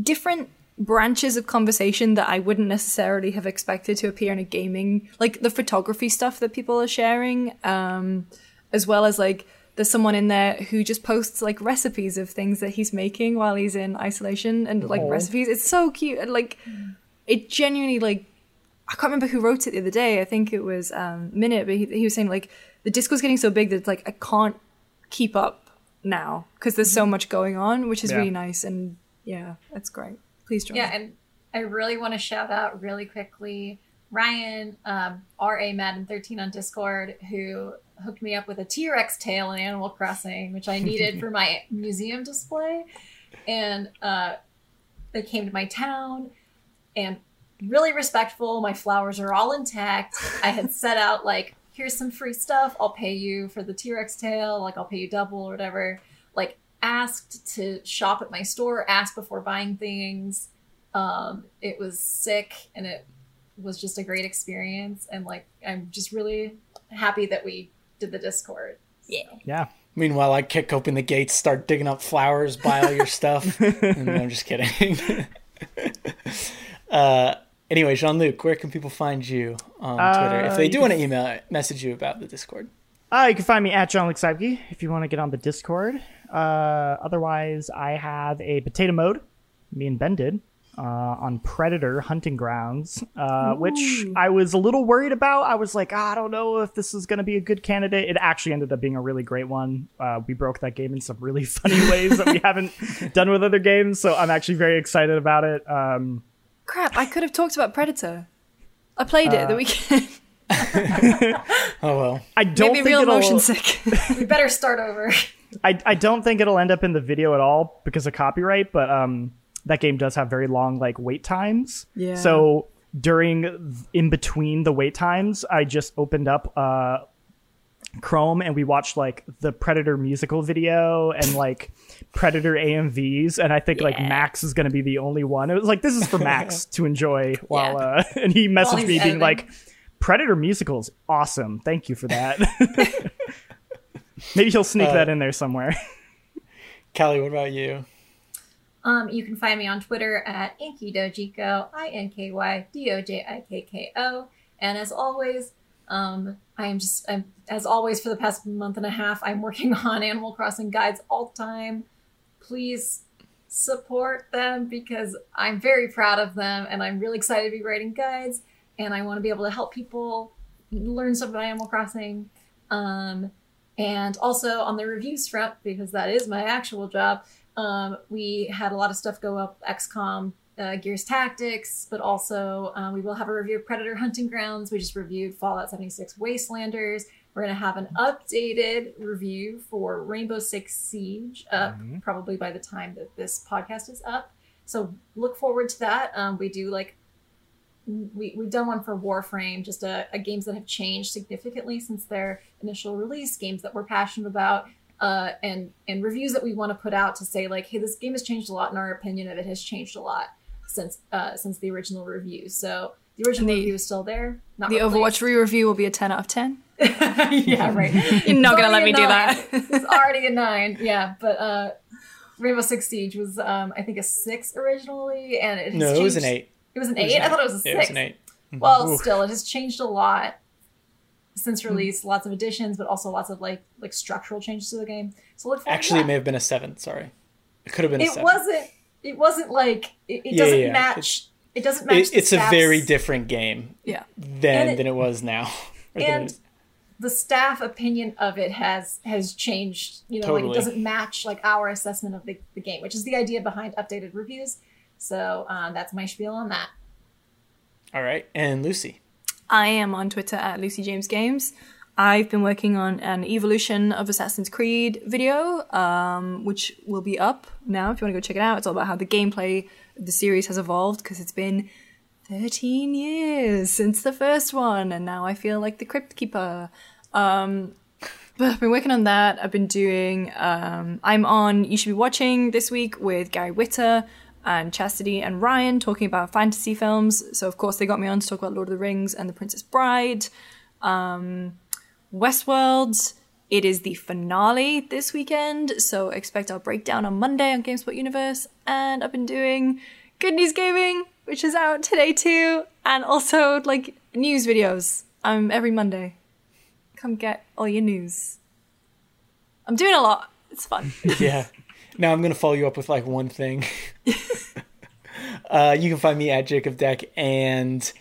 different branches of conversation that i wouldn't necessarily have expected to appear in a gaming like the photography stuff that people are sharing um as well as like there's someone in there who just posts like recipes of things that he's making while he's in isolation and like recipes it's so cute and like it genuinely like I can't remember who wrote it the other day. I think it was um, Minute, but he, he was saying like the Discord's getting so big that it's like I can't keep up now because there's so much going on, which is Yeah. really nice. And yeah, that's great. Please join. Yeah, and I really want to shout out really quickly Ryan, um, RA Madden 13 on Discord, who hooked me up with a T Rex tail in Animal Crossing, which I needed for my museum display. And uh, they came to my town and really respectful. My flowers are all intact. I had set out, like, here's some free stuff. I'll pay you for the T Rex tail. Like, I'll pay you double or whatever. Like, asked to shop at my store, asked before buying things. Um, it was sick and it was just a great experience. And, like, I'm just really happy that we did the Discord. Yeah. Yeah. Meanwhile, I kick open the gates, start digging up flowers, buy all your stuff. and I'm just kidding. uh, anyway, Jean-Luc, where can people find you on Twitter if Uh, they do want to email message you about the Discord? Uh, you can find me at Jean-Luc Seipke if you want to get on the Discord. Uh, otherwise, I have a potato mode, me and Ben did, uh, on Predator Hunting Grounds, uh, which I was a little worried about. I was like, "Ah, I don't know if this is going to be a good candidate. It actually ended up being a really great one. Uh, we broke that game in some really funny ways that we haven't done with other games, so I'm actually very excited about it. Um, Crap! I could have talked about Predator. I played it the weekend. Oh, well. I don't Made me think real it'll. motion sick. We better start over. I, I don't think it'll end up in the video at all because of copyright, but um, that game does have very long like wait times. Yeah. So during in between the wait times, I just opened up uh, Chrome and we watched like the Predator musical video and like Predator AMVs, and I think like Max is gonna be the only one. It was like this is for Max to enjoy while Yeah. uh, and he messaged me being like. Predator musicals, awesome. Thank you for that. Maybe he'll sneak Uh, that in there somewhere. Kallie, what about you? Um, you can find me on Twitter at InkyDojikko, I N K Y D O J I K K O. And as always, um, I am just, I'm, as always, for the past month and a half, I'm working on Animal Crossing guides all the time. Please support them because I'm very proud of them and I'm really excited to be writing guides and I want to be able to help people learn stuff about Animal Crossing. Um, and also on the reviews front, because that is my actual job, um, we had a lot of stuff go up XCOM, uh, Gears Tactics, but also uh, we will have a review of Predator Hunting Grounds. We just reviewed Fallout 76 Wastelanders. We're going to have an updated review for Rainbow Six Siege up probably by the time that this podcast is up. So look forward to that. Um, we do like we, we've done one for Warframe, just a, a games that have changed significantly since their initial release, games that we're passionate about, uh, and and reviews that we want to put out to say like, hey, this game has changed a lot, and our opinion of it has changed a lot since uh, since the original review. So the original The- review is still there. Not the Overwatch replaced. re-review will be a 10 out of 10. yeah, right. You're not gonna let me a do that. it's already a nine. Yeah, but uh, Rainbow Six Siege was um, I think a six originally, and it has No, it was an eight. It was an was eight. I thought it was a Yeah, six. it was an eight. Well, mm-hmm. Oof. still, it has changed a lot since mm-hmm. release. Lots of additions, but also lots of like like structural changes to the game. So look. Actually, it may have been a seven. Sorry. It could have been a it seven. wasn't. It wasn't like it, it Yeah, doesn't yeah, match. It doesn't match. It, it's a very different game Yeah. than it- than it was now. Or than it and the staff opinion of it has has changed you know like it doesn't match like our assessment of the, the game which is the idea behind updated reviews so um, that's my spiel on that all right, and Lucy. I am on Twitter at Lucy James Games. I've been working on an evolution of Assassin's Creed video, um, which will be up now if you want to go check it out. It's all about how the gameplay of the series has evolved because it's been 13 years since the first one, and now I feel like the Crypt Keeper. Um, but I've been working on that. I've been doing, um, I'm on You Should Be Watching this week with Gary Witter and Chastity and Ryan talking about fantasy films. So, of course, they got me on to talk about Lord of the Rings and The Princess Bride. Um, Westworld. It is the finale this weekend, so expect our breakdown on Monday on GameSpot Universe. And I've been doing Good News Gaming, which is out today too, and also like news videos um every Monday. Come get all your news. I'm doing a lot. It's fun. yeah. Now I'm gonna follow you up with like one thing. uh, you can find me at Jacob Deck, and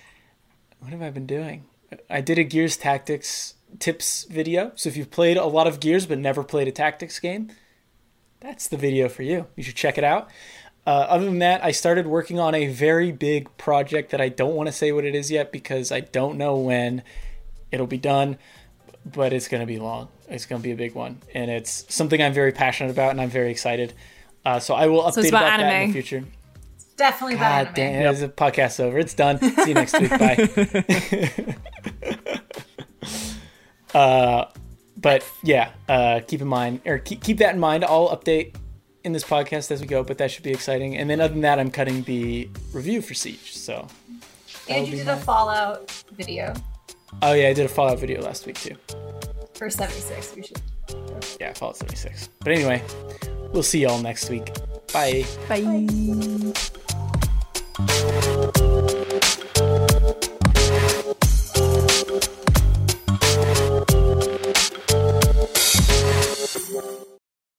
what have I been doing? I did a Gears Tactics tips video. So if you've played a lot of Gears but never played a tactics game, that's the video for you. You should check it out. Uh, other than that, I started working on a very big project that I don't want to say what it is yet because I don't know when it'll be done, but it's going to be long. It's going to be a big one, and it's something I'm very passionate about, and I'm very excited. Uh, so I will update So it's about about that in the future. It's Definitely God that damn, anime. the podcast's over. It's done. See you next week. Bye. uh, but yeah, uh, keep in mind, or keep, keep that in mind. I'll update in this podcast as we go, but that should be exciting. And then other than that, I'm cutting the review for Siege. So, that'll And you did my- a Fallout video oh yeah, I did a Fallout video last week too. For 76, we should. Yeah, call it 76. But anyway, we'll see y'all next week. Bye. Bye. Bye.